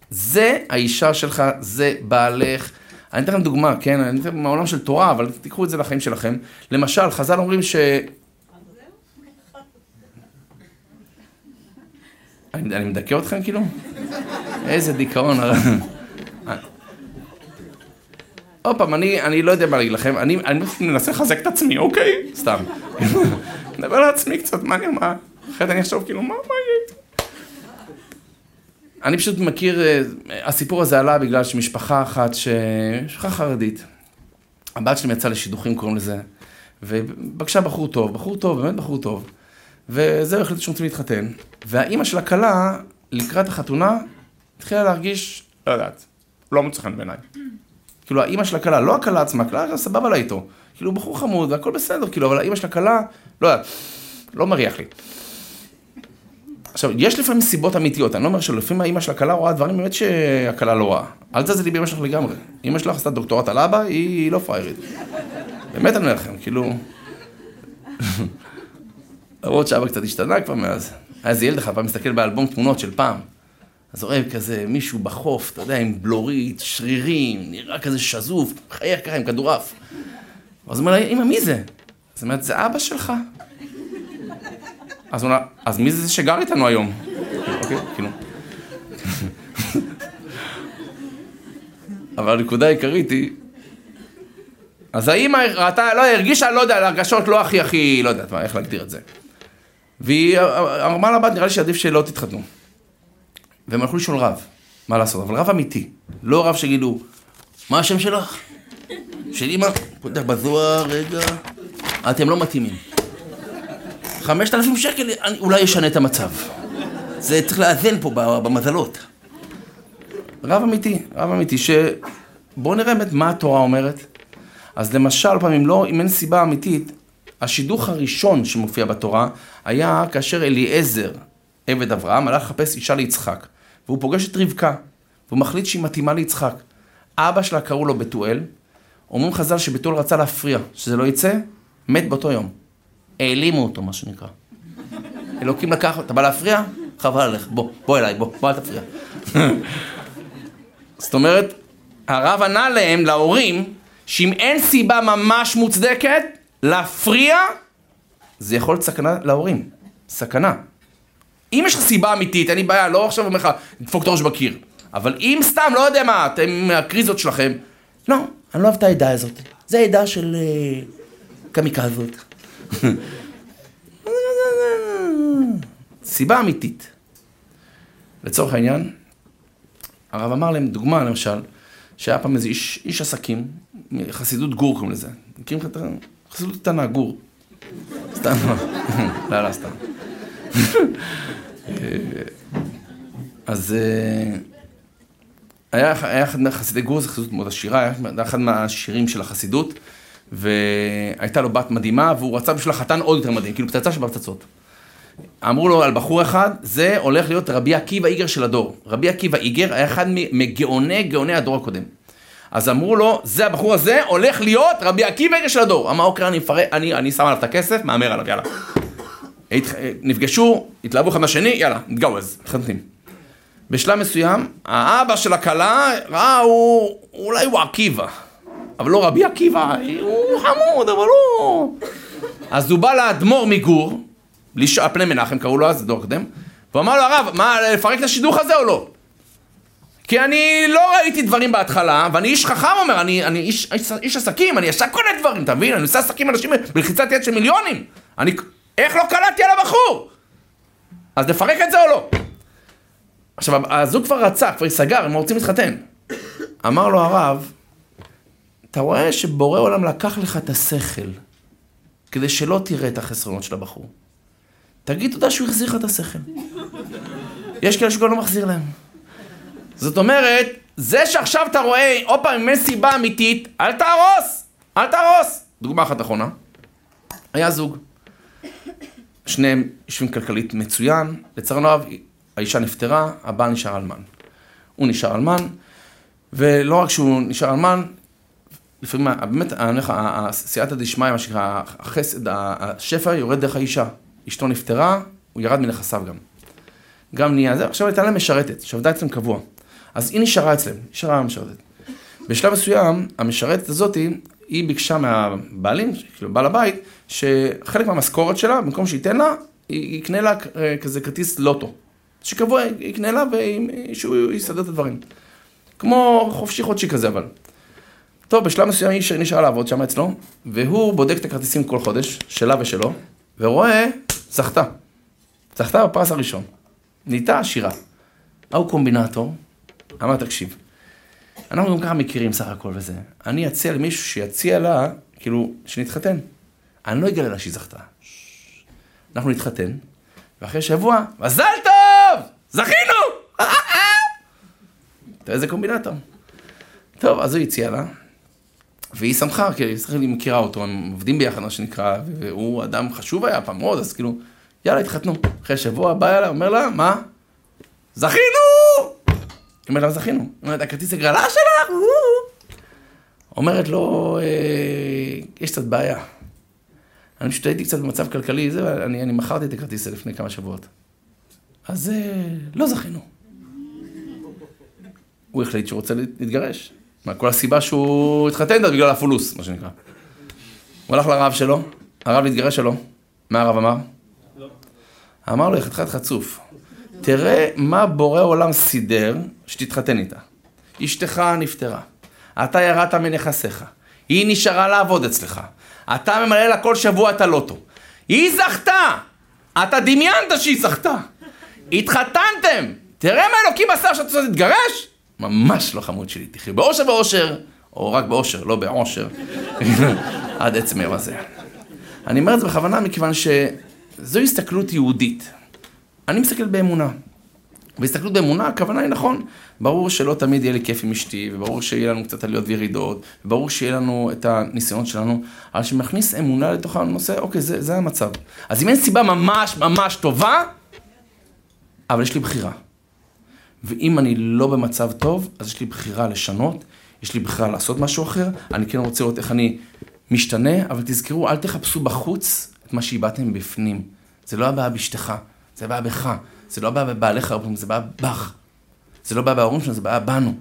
זה האישה שלך, זה בעלך. אני אתן לכם דוגמה, כן? אני אתן מהעולם של תורה, אבל תיקחו את זה לחיים שלכם. למשל, חז"ל אומרים ש... אני, אני מדכא אתכם כאילו? איזה דיכאון. עוד פעם, אני, אני לא יודע מה להגיד לכם, אני, אני מנסה לחזק את עצמי, אוקיי? סתם. [laughs] נדבר על עצמי קצת, מה אני אומר? אחרת אני אחשוב כאילו, מה, מה יהיה איתי? אני פשוט מכיר, אה, הסיפור הזה עלה בגלל שמשפחה אחת, משפחה חרדית, הבת שלי יצאה לשידוכים, קוראים לזה, ובקשה בחור טוב, בחור טוב, באמת בחור טוב, וזהו, החליטו שרוצים להתחתן, והאימא של הכלה, לקראת החתונה, התחילה להרגיש, לא יודעת, לא מוצא חן בעיניי. כאילו, האימא של הכלה, לא הכלה עצמה, הכלה סבבה לה איתו. כאילו, בחור חמוד, והכל בסדר, כאילו, אבל האימא של הכלה, לא יודעת, לא מריח לי. עכשיו, יש לפעמים סיבות אמיתיות, אני לא אומר שלפעמים האימא של הכלה רואה דברים באמת שהכלה לא רואה. אל תזלזלי באמא שלך לגמרי. אמא שלך עשתה דוקטורט על אבא, היא לא פריירית. באמת אני אומר לכם, כאילו... [laughs] למרות שאבא קצת השתנה כבר מאז. היה איזה ילד אחד פעם מסתכל באלבום תמונות של פעם. אז רואה כזה מישהו בחוף, אתה יודע, עם בלורית, שרירים, נראה כזה שזוף, חייך ככה עם כדורעף. אז הוא אומר לה, אמא, מי זה? היא אומרת, זה אבא שלך. אז הוא אומר, אז מי זה שגר איתנו היום? אוקיי, כאילו. אבל הנקודה העיקרית היא, אז האמא ראתה, לא, הרגישה, לא יודע, הרגשות לא הכי הכי, לא יודעת מה, איך להגדיר את זה. והיא אמרה לבת, נראה לי שעדיף שלא תתחתנו. והם הלכו לשאול רב, מה לעשות, אבל רב אמיתי, לא רב שיגידו, מה השם שלך? של אמא, פותח בזוהר, רגע, אתם לא מתאימים. חמשת אלפים שקל אולי ישנה את המצב. זה צריך לאזן פה במזלות. רב אמיתי, רב אמיתי, שבואו נראה באמת מה התורה אומרת. אז למשל, פעמים לא, אם אין סיבה אמיתית, השידוך הראשון שמופיע בתורה היה כאשר אליעזר, עבד אברהם, הלך לחפש אישה ליצחק, והוא פוגש את רבקה, והוא מחליט שהיא מתאימה ליצחק. אבא שלה קראו לו בתואל, אומרים חז"ל שבתואל רצה להפריע, שזה לא יצא, מת באותו יום. העלימו אותו, מה שנקרא. אלוקים לקח, אתה בא להפריע? חבל עליך, בוא, בוא אליי, בוא, בוא אל תפריע. [laughs] זאת אומרת, הרב ענה להם, להורים, שאם אין סיבה ממש מוצדקת להפריע, זה יכול להיות סכנה להורים. סכנה. אם יש לך סיבה אמיתית, אין לי בעיה, לא עכשיו אומר לך, דפוק את הראש בקיר. אבל אם סתם, לא יודע מה, אתם מהקריזות שלכם, לא, אני לא אוהב את העדה הזאת. זה העדה של uh, קמיקזות. סיבה אמיתית. לצורך העניין, הרב אמר להם, דוגמה למשל, שהיה פעם איזה איש, איש עסקים, חסידות גור קוראים לזה. מכירים לך את חסידות קטנה, גור. סתם, לא, לא, סתם. אז אה, היה, היה אחד מהחסידי גור, זו חסידות מאוד עשירה, היה אחד מהשירים של החסידות, והייתה לו בת מדהימה, והוא רצה בשביל החתן עוד יותר מדהים, כאילו פצצה שבפצצות. אמרו לו על בחור אחד, זה הולך להיות רבי עקיבא איגר של הדור. רבי עקיבא איגר היה אחד מגאוני גאוני הדור הקודם. אז אמרו לו, זה הבחור הזה הולך להיות רבי עקיבא איגר של הדור. אמר אוקיי, אני מפרק, אני, אני שם עליו את הכסף, מהמר עליו, יאללה. נפגשו, התלהבו אחד מהשני, יאללה, נתגאוז, מתחתנים. בשלב מסוים, האבא של הכלה ראה, הוא, אולי הוא עקיבא. אבל לא רבי עקיבא, הוא חמוד, אבל הוא... אז הוא בא לאדמו"ר מגור, על פני מנחם קראו לו אז, דור קודם, והוא אמר לו הרב, מה, לפרק את השידוך הזה או לא? כי אני לא ראיתי דברים בהתחלה, ואני איש חכם אומר, אני, אני איש, איש, איש עסקים, אני ישר קונה דברים, אתה מבין? אני עושה עסקים עם אנשים בלחיצת יד של מיליונים. אני, איך לא קלטתי על הבחור? אז נפרק את זה או לא? עכשיו, הזוג כבר רצה, כבר סגר, הם רוצים להתחתן. אמר לו הרב, אתה רואה שבורא עולם לקח לך את השכל, כדי שלא תראה את החסרונות של הבחור. תגיד תודה שהוא החזיר לך את השכל. יש כאלה שגם לא מחזיר להם. זאת אומרת, זה שעכשיו אתה רואה, עוד פעם, אם אין סיבה אמיתית, אל תהרוס! אל תהרוס! דוגמה אחת אחרונה. היה זוג. שניהם יושבים כלכלית מצוין, לצערנו הרב, האישה נפטרה, הבעל נשאר אלמן. הוא נשאר אלמן, ולא רק שהוא נשאר אלמן, לפעמים, באמת, אני אומר לך, סייעתא דשמיא, מה שנקרא, החסד, השפע יורד דרך האישה. אשתו נפטרה, הוא ירד מנכסיו גם. גם נהיה זה, עכשיו הייתה להם משרתת, שעבדה אצלם קבוע. אז היא נשארה אצלם, נשארה משרתת. בשלב מסוים, המשרתת הזאת, היא ביקשה מהבעלים, כאילו בעל הבית, שחלק מהמשכורת שלה, במקום שייתן לה, יקנה לה אה, כזה כרטיס לוטו. שקבוע, יקנה לה ושהוא יסדר את הדברים. כמו חופשי חודשי כזה אבל. טוב, בשלב מסוים היא נשארה לעבוד שם אצלו, והוא בודק את הכרטיסים כל חודש, שלה ושלו, ורואה, זכתה. זכתה בפרס הראשון. נהייתה עשירה. ההוא קומבינטור, אמר, תקשיב, אנחנו גם ככה מכירים סך הכל וזה. אני אציע למישהו שיציע לה, כאילו, שנתחתן. אני לא אגלה לה שהיא זכתה. אנחנו נתחתן, ואחרי שבוע, מזל טוב! זכינו! [laughs] אתה איזה קומבינטור. טוב, אז הוא הציע לה, והיא שמחה, כי היא מכירה אותו, הם עובדים ביחד, מה שנקרא, והוא אדם חשוב היה פעם מאוד, אז כאילו, יאללה, התחתנו. אחרי שבוע בא אליי, אומר לה, מה? זכינו! היא אומרת לה, זכינו. היא אומרת, הכרטיס הגרלה שלך? אומרת לו, אה, יש קצת בעיה. אני פשוט הייתי קצת במצב כלכלי, זה, ואני אני מכרתי את הכרטיס הזה לפני כמה שבועות. אז אה, לא זכינו. הוא החליט שהוא רוצה להתגרש. כל הסיבה שהוא התחתן זה בגלל הפולוס, מה שנקרא. הוא הלך לרב שלו, הרב להתגרש שלו. מה הרב אמר? לא. אמר לו, חתיכת חצוף, תראה מה בורא עולם סידר שתתחתן איתה. אשתך נפטרה, אתה ירדת מנכסיך, היא נשארה לעבוד אצלך, אתה ממלא לה כל שבוע את הלוטו. היא זכתה! אתה דמיינת שהיא זכתה! התחתנתם! תראה מה אלוקים עשה שאתה רוצה להתגרש? ממש לא חמוד שלי, תחי באושר ואושר, או רק באושר, לא בעושר, [laughs] עד עצם היום הזה. אני אומר את זה בכוונה מכיוון שזו הסתכלות יהודית. אני מסתכל באמונה. והסתכלות באמונה, הכוונה היא נכון. ברור שלא תמיד יהיה לי כיף עם אשתי, וברור שיהיה לנו קצת עליות וירידות, וברור שיהיה לנו את הניסיונות שלנו, אבל שמכניס אמונה לתוך הנושא, אוקיי, זה, זה המצב. אז אם אין סיבה ממש ממש טובה, אבל יש לי בחירה. ואם אני לא במצב טוב, אז יש לי בחירה לשנות, יש לי בחירה לעשות משהו אחר, אני כן רוצה לראות איך אני משתנה, אבל תזכרו, אל תחפשו בחוץ את מה שאיבדתם בפנים. זה לא הבעיה באשתך, זה הבעיה בך. זה לא בעיה בבעליך הרבה פעמים, זה בעיה בך. זה לא בעיה בהורים שלנו, זה בעיה בנו.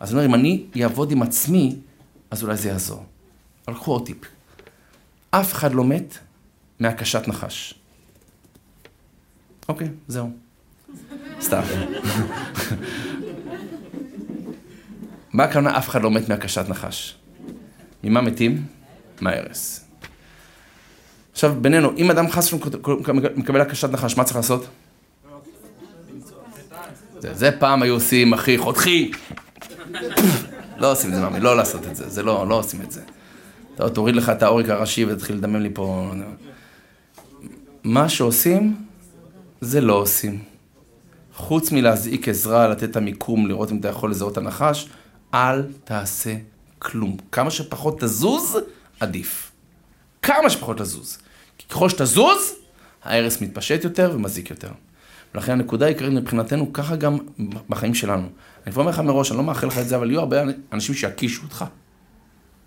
אז אני אומר, אם אני אעבוד עם עצמי, אז אולי זה יעזור. אבל קחו עוד טיפ. אף אחד לא מת מהקשת נחש. אוקיי, זהו. סתם. מה הכוונה אף אחד לא מת מהקשת נחש? ממה מתים? מההרס. עכשיו, בינינו, אם אדם חס מקבל הקשת נחש, מה צריך לעשות? זה, זה פעם היו עושים, אחי, חותכי. לא עושים את זה, מאמי, לא לעשות את זה, זה לא, לא עושים את זה. אתה תוריד לך את העורק הראשי ותתחיל לדמם לי פה. מה שעושים, זה לא עושים. חוץ מלהזעיק עזרה, לתת את המיקום, לראות אם אתה יכול לזהות את הנחש, אל תעשה כלום. כמה שפחות תזוז, עדיף. כמה שפחות לזוז. כי ככל שתזוז, ההרס מתפשט יותר ומזיק יותר. ולכן הנקודה העיקרית מבחינתנו, ככה גם בחיים שלנו. אני כבר אומר לך מראש, אני לא מאחל לך את זה, אבל יהיו הרבה אנשים שיקישו אותך.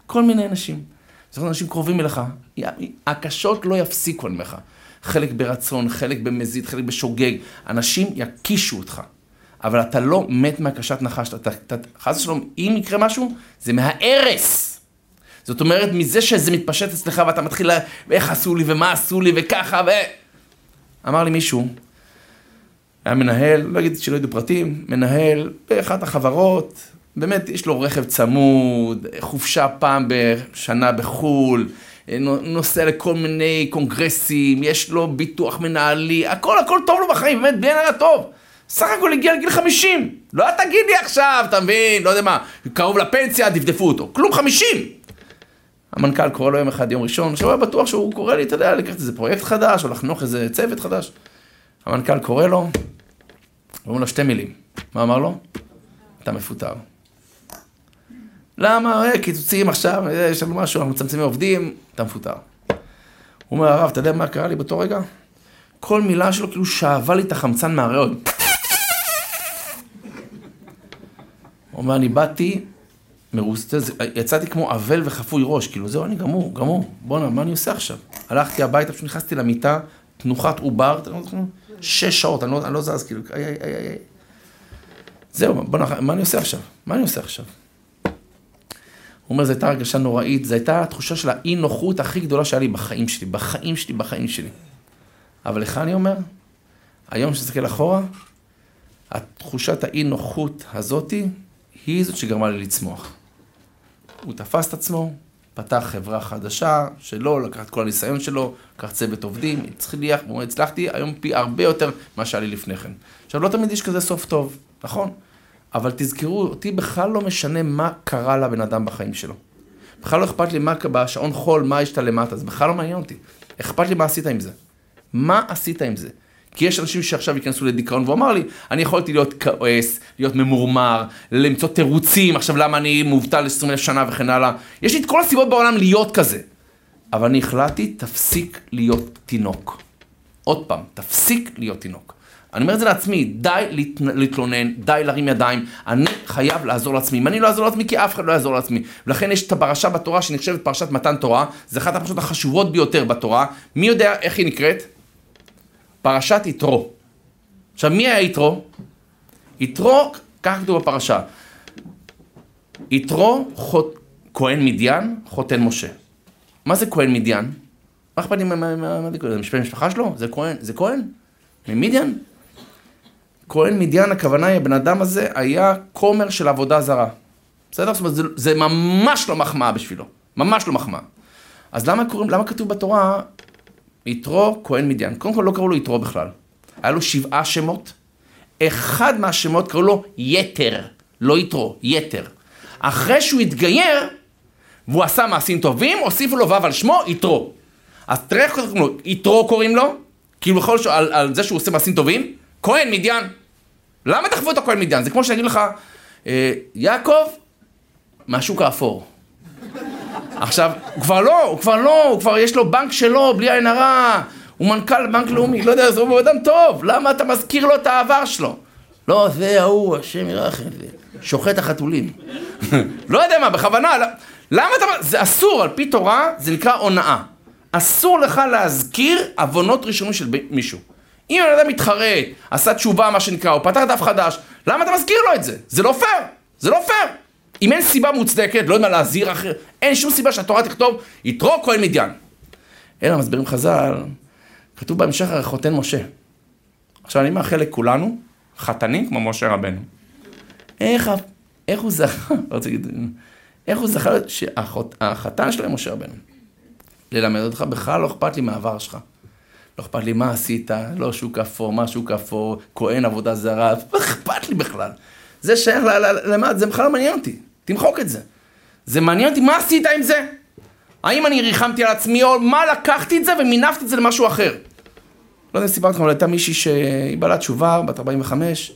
כל מיני אנשים. זה אנשים קרובים אליך. הקשות לא יפסיקו, אני אומר לך. חלק ברצון, חלק במזיד, חלק בשוגג. אנשים יקישו אותך. אבל אתה לא מת מהקשת נחש. אתה, אתה, חס ושלום, אם יקרה משהו, זה מההרס. זאת אומרת, מזה שזה מתפשט אצלך ואתה מתחיל, איך עשו לי ומה עשו לי וככה ו... אמר לי מישהו, היה מנהל, לא אגיד שלא ידעו פרטים, מנהל באחת החברות, באמת יש לו רכב צמוד, חופשה פעם בשנה בחו"ל, נוסע לכל מיני קונגרסים, יש לו ביטוח מנהלי, הכל הכל טוב לו בחיים, באמת בן אדם טוב. סך הכל הגיע לגיל 50, לא תגיד לי עכשיו, אתה מבין, לא יודע מה, קרוב לפנסיה, דפדפו אותו, כלום 50. המנכ"ל קורא לו יום אחד, יום ראשון, עכשיו היה בטוח שהוא קורא לי, אתה יודע, לקחת איזה פרויקט חדש, או לחנוך איזה צוות חדש. המנכ"ל קורא לו, אומרים לו שתי מילים. מה אמר לו? אתה מפוטר. למה? אה, קיצוצים עכשיו, אה, יש לנו משהו, אנחנו מצמצמים עובדים, אתה מפוטר. הוא אומר, הרב, אתה יודע מה קרה לי באותו רגע? כל מילה שלו כאילו שאבה לי את החמצן מהריאות. הוא אומר, אני באתי, מרוסטה, יצאתי כמו אבל וחפוי ראש, כאילו זהו, אני גמור, גמור, בואנה, מה אני עושה עכשיו? הלכתי הביתה, פשוט נכנסתי למיטה, תנוחת עובר, שש שעות, אני לא, אני לא זז, כאילו, איי, איי, איי. זהו, בוא נח... מה אני עושה עכשיו? מה אני עושה עכשיו? אומר, זו הייתה הרגשה נוראית, זו הייתה התחושה של האי נוחות הכי גדולה שהיה לי בחיים שלי, בחיים שלי, בחיים שלי. אבל לך אני אומר, היום כשתסתכל אחורה, התחושת האי נוחות הזאתי, היא זאת שגרמה לי לצמוח. הוא תפס את עצמו, פתח חברה חדשה, שלו, לקח את כל הניסיון שלו, לקח צוות עובדים, הצליח, הוא הצלחתי היום פי הרבה יותר ממה שהיה לי לפני כן. עכשיו, לא תמיד יש כזה סוף טוב, נכון? אבל תזכרו, אותי בכלל לא משנה מה קרה לבן אדם בחיים שלו. בכלל לא אכפת לי מה בשעון חול, מה יש את למטה, זה בכלל לא מעניין אותי. אכפת לי מה עשית עם זה. מה עשית עם זה? כי יש אנשים שעכשיו ייכנסו לדיכאון, והוא אמר לי, אני יכולתי להיות כועס, להיות ממורמר, למצוא תירוצים, עכשיו למה אני מובטל 20 אלף שנה וכן הלאה. יש לי את כל הסיבות בעולם להיות כזה. אבל אני החלטתי, תפסיק להיות תינוק. עוד פעם, תפסיק להיות תינוק. אני אומר את זה לעצמי, די להתלונן, די להרים ידיים, אני חייב לעזור לעצמי. אם אני לא אעזור לעצמי, כי אף אחד לא יעזור לעצמי. ולכן יש את הפרשה בתורה שנחשבת פרשת מתן תורה, זה אחת הפרשות החשובות ביותר בתורה. מי יודע איך היא נקראת? פרשת יתרו. עכשיו, מי היה יתרו? יתרו, ככה כתוב בפרשה. יתרו, חות... כהן מדיין, חותן משה. מה זה כהן מדיין? מה אכפת לי מה זה המשפחה שלו? זה כהן? זה כהן? ממדיין? כהן מדיין, הכוונה היא, הבן אדם הזה היה כומר של עבודה זרה. בסדר? זאת אומרת, זה, זה ממש לא מחמאה בשבילו. ממש לא מחמאה. אז למה, קוראים, למה כתוב בתורה יתרו כהן מדיין. קודם כל לא קראו לו יתרו בכלל. היה לו שבעה שמות. אחד מהשמות קראו לו יתר, לא יתרו, יתר. אחרי שהוא התגייר, והוא עשה מעשים טובים, הוסיפו לו ו' על שמו, יתרו. אז תראה איך קוראים לו, יתרו קוראים לו, כאילו בכל זאת על, על זה שהוא עושה מעשים טובים, כהן מדיין. למה דחפו את הכהן מדיין? זה כמו שאני אגיד לך, אה, יעקב, מהשוק האפור. עכשיו, הוא כבר לא, הוא כבר לא, הוא כבר יש לו בנק שלו, בלי עין הרע, הוא מנכ"ל בנק לאומי, לא יודע, הוא אדם טוב, למה אתה מזכיר לו את העבר שלו? לא, זה ההוא, השם ירחם, שוחט החתולים. [laughs] לא יודע מה, בכוונה, לא- למה אתה... זה אסור, על פי תורה, זה נקרא הונאה. אסור לך להזכיר עוונות ראשונים של מישהו. אם בן אדם מתחרט, עשה תשובה, מה שנקרא, או פתח דף חדש, למה אתה מזכיר לו את זה? זה לא פייר, זה לא פייר. אם אין סיבה מוצדקת, לא יודע מה להזהיר אחר, אין שום סיבה שהתורה תכתוב, יתרו כהן מדיין. אלא מסבירים חז"ל, כתוב בהמשך חותן משה. עכשיו אני מאחל לכולנו, חתנים כמו משה רבנו. איך, איך הוא זכה, [laughs] לא רוצה להגיד, איך הוא זכה שהחתן שלו משה רבנו. ללמד אותך, בכלל לא אכפת לי מהעבר שלך. לא אכפת לי מה עשית, לא שוק אפור, מה שוק אפור, כהן עבודה זרה, לא אכפת לי בכלל. זה שייך למה, זה בכלל לא מעניין אותי, תמחוק את זה. זה מעניין אותי, מה עשית עם זה? האם אני ריחמתי על עצמי, או מה לקחתי את זה ומינפתי את זה למשהו אחר? לא יודע אם סיפרתי לכם, אבל הייתה מישהי שהיא בעלת תשובה, בת 45,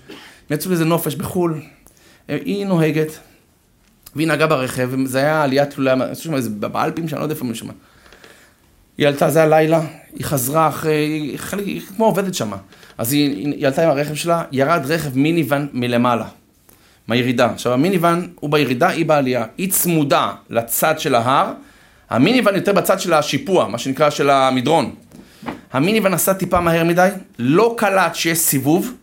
הם יצאו לאיזה נופש בחו"ל, היא נוהגת, והיא נהגה ברכב, זה היה עליית תלולה, באלפים, שאני לא יודע איפה משמע. היא עלתה, זה הלילה, היא חזרה אחרי, היא, היא כמו עובדת שמה. אז היא, היא עלתה עם הרכב שלה, ירד רכב מיניוון מלמעלה, מהירידה. עכשיו המיניוון הוא בירידה, היא בעלייה. היא צמודה לצד של ההר, המיניוון יותר בצד של השיפוע, מה שנקרא של המדרון. המיניוון עשה טיפה מהר מדי, לא קלט שיש סיבוב,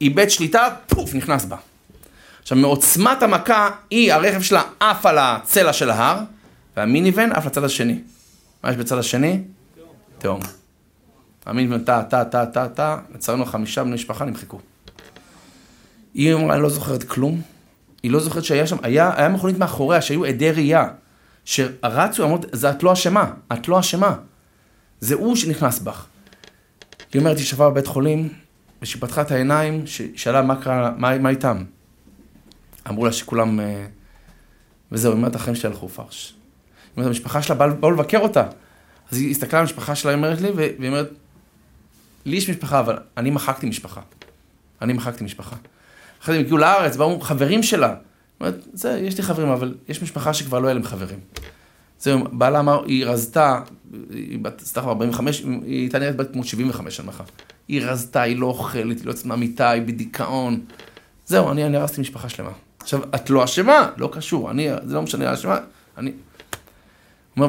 איבד שליטה, פוף, נכנס בה. עכשיו מעוצמת המכה, היא, הרכב שלה עף על הצלע של ההר, והמיניוון עף לצד השני. מה יש בצד השני? תהום. המיניוון טה, טה, טה, טה, טה, לצערנו חמישה בני משפחה נמחקו. היא אמרה, אני לא זוכרת כלום. היא לא זוכרת שהיה שם, היה, היה מכונית מאחוריה, שהיו עדי ראייה, שרצו, אמרו, זה את לא אשמה, את לא אשמה. זה הוא שנכנס בך. היא אומרת, היא שווה בבית חולים, וכשהיא פתחה את העיניים, שאלה מה קרה, מה, מה איתם? אמרו לה שכולם... אה, וזהו, היא אומרת, החיים שלי הלכו פרש. היא אומרת, המשפחה שלה באו לבקר אותה. אז היא הסתכלה על המשפחה שלה, היא אומרת לי, והיא אומרת, לי יש משפחה, אבל אני מחקתי משפחה. אני מחקתי משפחה. אחרי זה הם הגיעו לארץ, באו חברים שלה. אומרת, זה, יש לי חברים, אבל יש משפחה שכבר לא היה להם חברים. זהו, בעלה אמר, היא רזתה, היא בת, סתם 45, היא הייתה נראית בת כמו 75 אני אומר לך. היא רזתה, היא לא אוכלת, היא לא יוצאת מהמיטה, היא בדיכאון. זהו, אני הרסתי משפחה שלמה. עכשיו, את לא אשמה, לא קשור, אני, זה לא משנה, אשמה, אני...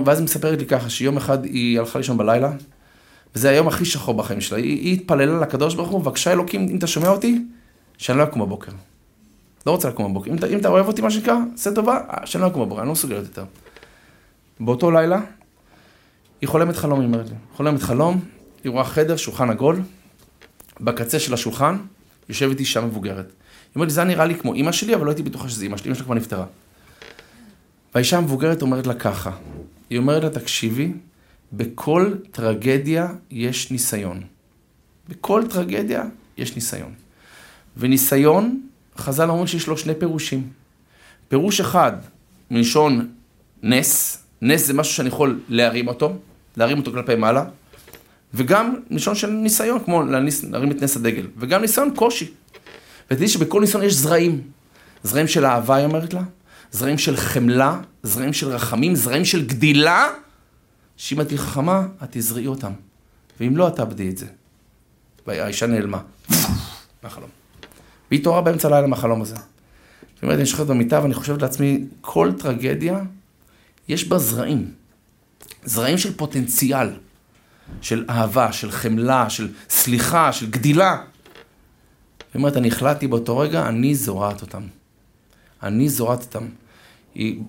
ואז היא מספרת לי ככה, שיום אחד היא הלכה לישון בלילה, וזה היום הכי שחור בחיים שלה. היא, היא התפללה לקדוש ברוך הוא, בבקשה אלוקים, אם אתה שומע אותי, שאני לא אקום בבוקר. לא רוצה לקום בבוקר. אם אתה, אם אתה אוהב אותי, מה שנקרא, עשה טובה, שאני לא אקום בבוקר, אני לא מסוגלת יותר. באותו לילה, היא חולמת חלום, היא אומרת לי. חולמת חלום, היא רואה חדר, שולחן עגול, בקצה של השולחן, יושבת אישה מבוגרת. היא אומרת לי, זה נראה לי כמו אימא שלי, אבל לא הייתי בטוחה שזה אימא שלי, אימא שלה כבר נפטרה. והאישה המבוגרת אומרת לה ככה, היא אומרת לה, תקשיבי, בכל טרגדיה יש ניסיון. בכל טרגדיה יש ניסיון. וניסיון, חז"ל אומרים שיש לו שני פירושים. פירוש אחד, מלשון נס, נס זה משהו שאני יכול להרים אותו, להרים אותו כלפי מעלה, וגם מלשון של ניסיון, כמו להניס, להרים את נס הדגל, וגם ניסיון קושי. ותדעי שבכל ניסיון יש זרעים. זרעים של אהבה, היא אומרת לה, זרעים של חמלה, זרעים של רחמים, זרעים של גדילה, שאם את חכמה, את תזרעי אותם. ואם לא, את תאבדי את זה. והאישה נעלמה. מהחלום. והיא התעוררה באמצע הלילה מהחלום הזה. זאת אומרת, אני שוכבת במיטה ואני חושבת לעצמי, כל טרגדיה, יש בה זרעים. זרעים של פוטנציאל, של אהבה, של חמלה, של סליחה, של גדילה. היא אומרת, אני החלטתי באותו רגע, אני זורעת אותם. אני זורעת אותם. היא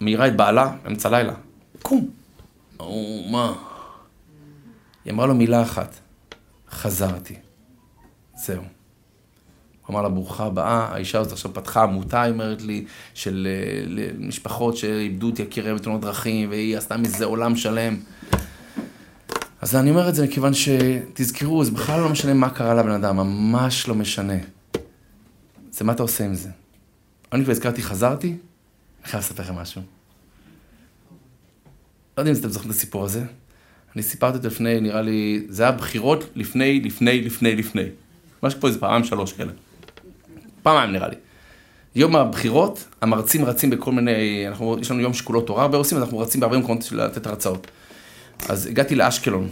מאירה את בעלה באמצע הלילה. קום. או, מה? היא אמרה לו מילה אחת, חזרתי. זהו. הוא אמר לה, ברוכה הבאה, האישה הזאת עכשיו פתחה עמותה, היא אומרת לי, של אה, משפחות שאיבדו את יקיריהם בתאונות דרכים, והיא עשתה מזה עולם שלם. אז אני אומר את זה מכיוון שתזכרו, זה בכלל לא משנה מה קרה לבן אדם, ממש לא משנה. זה מה אתה עושה עם זה. אני כבר הזכרתי, חזרתי, אני חייב לספר לכם משהו. לא יודע אם אתם זוכרים את הסיפור הזה. אני סיפרתי אותו לפני, נראה לי, זה היה בחירות לפני, לפני, לפני, לפני. משהו כמו איזה פעם שלוש כאלה. פעמיים נראה לי. יום הבחירות, המרצים רצים בכל מיני, אנחנו, יש לנו יום שכולות תורה הרבה עושים, אז אנחנו רצים בהרבה מקומות לתת הרצאות. אז הגעתי לאשקלון,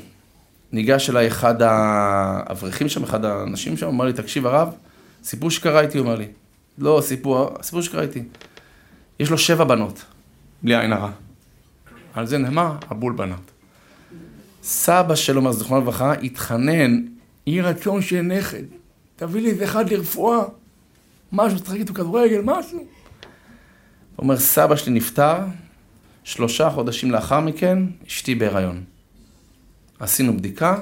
ניגש אליי אחד האברכים שם, אחד האנשים שם, אמר לי, תקשיב הרב, סיפור שקרה איתי, הוא אומר לי. לא, סיפור, סיפור שקרה איתי. יש לו שבע בנות, בלי עין הרע. על זה נאמר, הבול בנות. סבא שלו, זכרונו לברכה, התחנן, יהי רצון שיהיה נכד, תביא לי איזה אחד לרפואה, משהו, תשחק איתו כדורגל, משהו. הוא אומר, סבא שלי נפטר, שלושה חודשים לאחר מכן, אשתי בהיריון. עשינו בדיקה,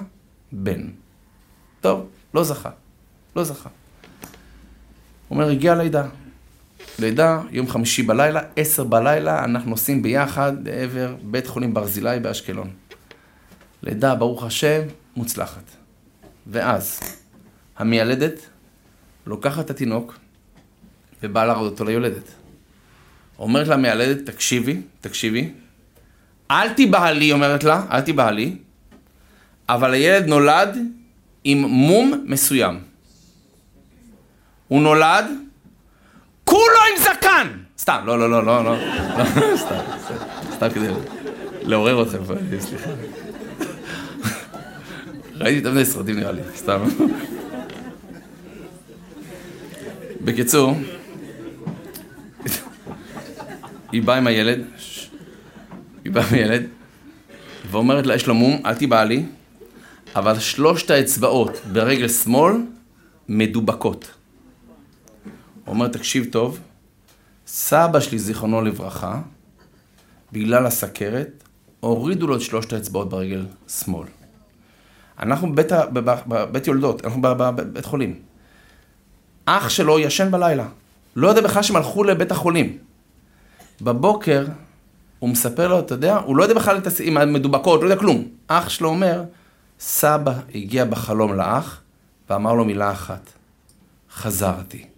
בן. טוב, לא זכה. לא זכה. אומר, הגיע לידה. לידה, יום חמישי בלילה, עשר בלילה, אנחנו נוסעים ביחד לעבר בית חולים ברזילי באשקלון. לידה, ברוך השם, מוצלחת. ואז, המיילדת לוקחת את התינוק ובאה להראות אותו ליולדת. אומרת לה מיילדת, תקשיבי, תקשיבי, אל תיבהלי, אומרת לה, אל תיבהלי, אבל הילד נולד עם מום מסוים. הוא נולד, כולו עם זקן! סתם, לא, לא, לא, לא, לא, סתם, סתם כדי לעורר אתכם, סליחה. ראיתי את מיני סרטים נראה לי, סתם. בקיצור, היא באה עם הילד, היא באה עם הילד, ואומרת לה, יש לו מום, אל תיבא לי, אבל שלושת האצבעות ברגל שמאל מדובקות. אומר, תקשיב טוב, סבא שלי, זיכרונו לברכה, בגלל הסכרת, הורידו לו את שלושת האצבעות ברגל שמאל. אנחנו בבית, בבית יולדות, אנחנו בבית חולים. אח שלו ישן בלילה. לא יודע בכלל שהם הלכו לבית החולים. בבוקר, הוא מספר לו, אתה יודע, הוא לא יודע בכלל עם המדובקות, לא יודע כלום. אח שלו אומר, סבא הגיע בחלום לאח, ואמר לו מילה אחת, חזרתי.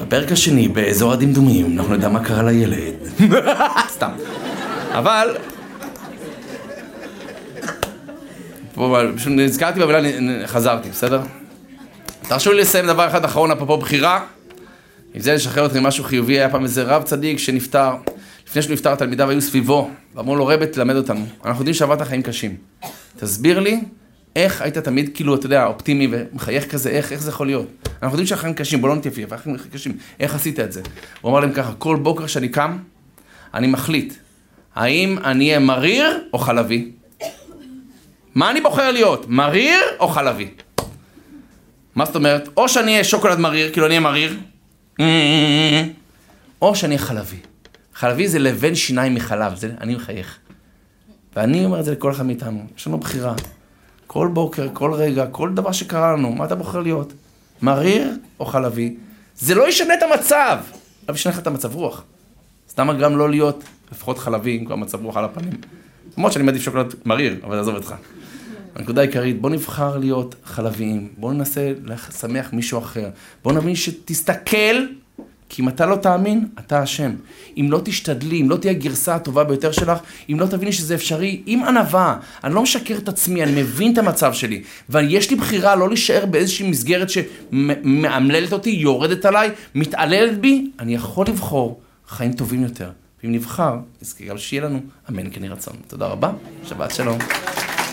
בפרק השני, באזור הדמדומים, אנחנו נדע מה קרה לילד. סתם. אבל... פשוט נזכרתי במילה, חזרתי, בסדר? תרשו לי לסיים דבר אחד אחרון, אפרופו בחירה. עם זה לשחרר אתכם משהו חיובי, היה פעם איזה רב צדיק שנפטר. לפני שהוא נפטר, תלמידיו היו סביבו, ואמרו לו, רבי, תלמד אותנו. אנחנו יודעים שעברת חיים קשים. תסביר לי איך היית תמיד, כאילו, אתה יודע, אופטימי ומחייך כזה, איך, איך זה יכול להיות? אנחנו יודעים שהחיים קשים, בוא לא נתייפייף, החיים קשים, איך עשית את זה? הוא אמר להם ככה, כל בוקר שאני קם, אני מחליט, האם אני אהיה מריר או חלבי? מה אני בוחר להיות, מריר או חלבי? מה זאת אומרת? או שאני אהיה שוקולד מריר, כאילו אני אהיה מריר, או שאני אהיה חלבי. חלבי זה לבן שיניים מחלב, זה אני מחייך. ואני אומר את זה לכל אחד מאיתנו, יש לנו בחירה. כל בוקר, כל רגע, כל דבר שקרה לנו, מה אתה בוחר להיות? מריר או חלבי? זה לא ישנה את המצב, אבל ישנה לך את המצב רוח. סתם גם לא להיות לפחות חלבי, עם כבר מצב רוח על הפנים. למרות שאני מעדיף שוקולד מריר, אבל עזוב אותך. הנקודה העיקרית, בוא נבחר להיות חלביים, בוא ננסה לשמח מישהו אחר, בוא נבין שתסתכל כי אם אתה לא תאמין, אתה אשם. אם לא תשתדלי, אם לא תהיה הגרסה הטובה ביותר שלך, אם לא תביני שזה אפשרי, עם ענווה, אני לא משקר את עצמי, אני מבין את המצב שלי, ויש לי בחירה לא להישאר באיזושהי מסגרת שמאמללת אותי, יורדת עליי, מתעללת בי, אני יכול לבחור חיים טובים יותר. ואם נבחר, אז גם שיהיה לנו אמן כן יהי רצון. תודה רבה, שבת שלום.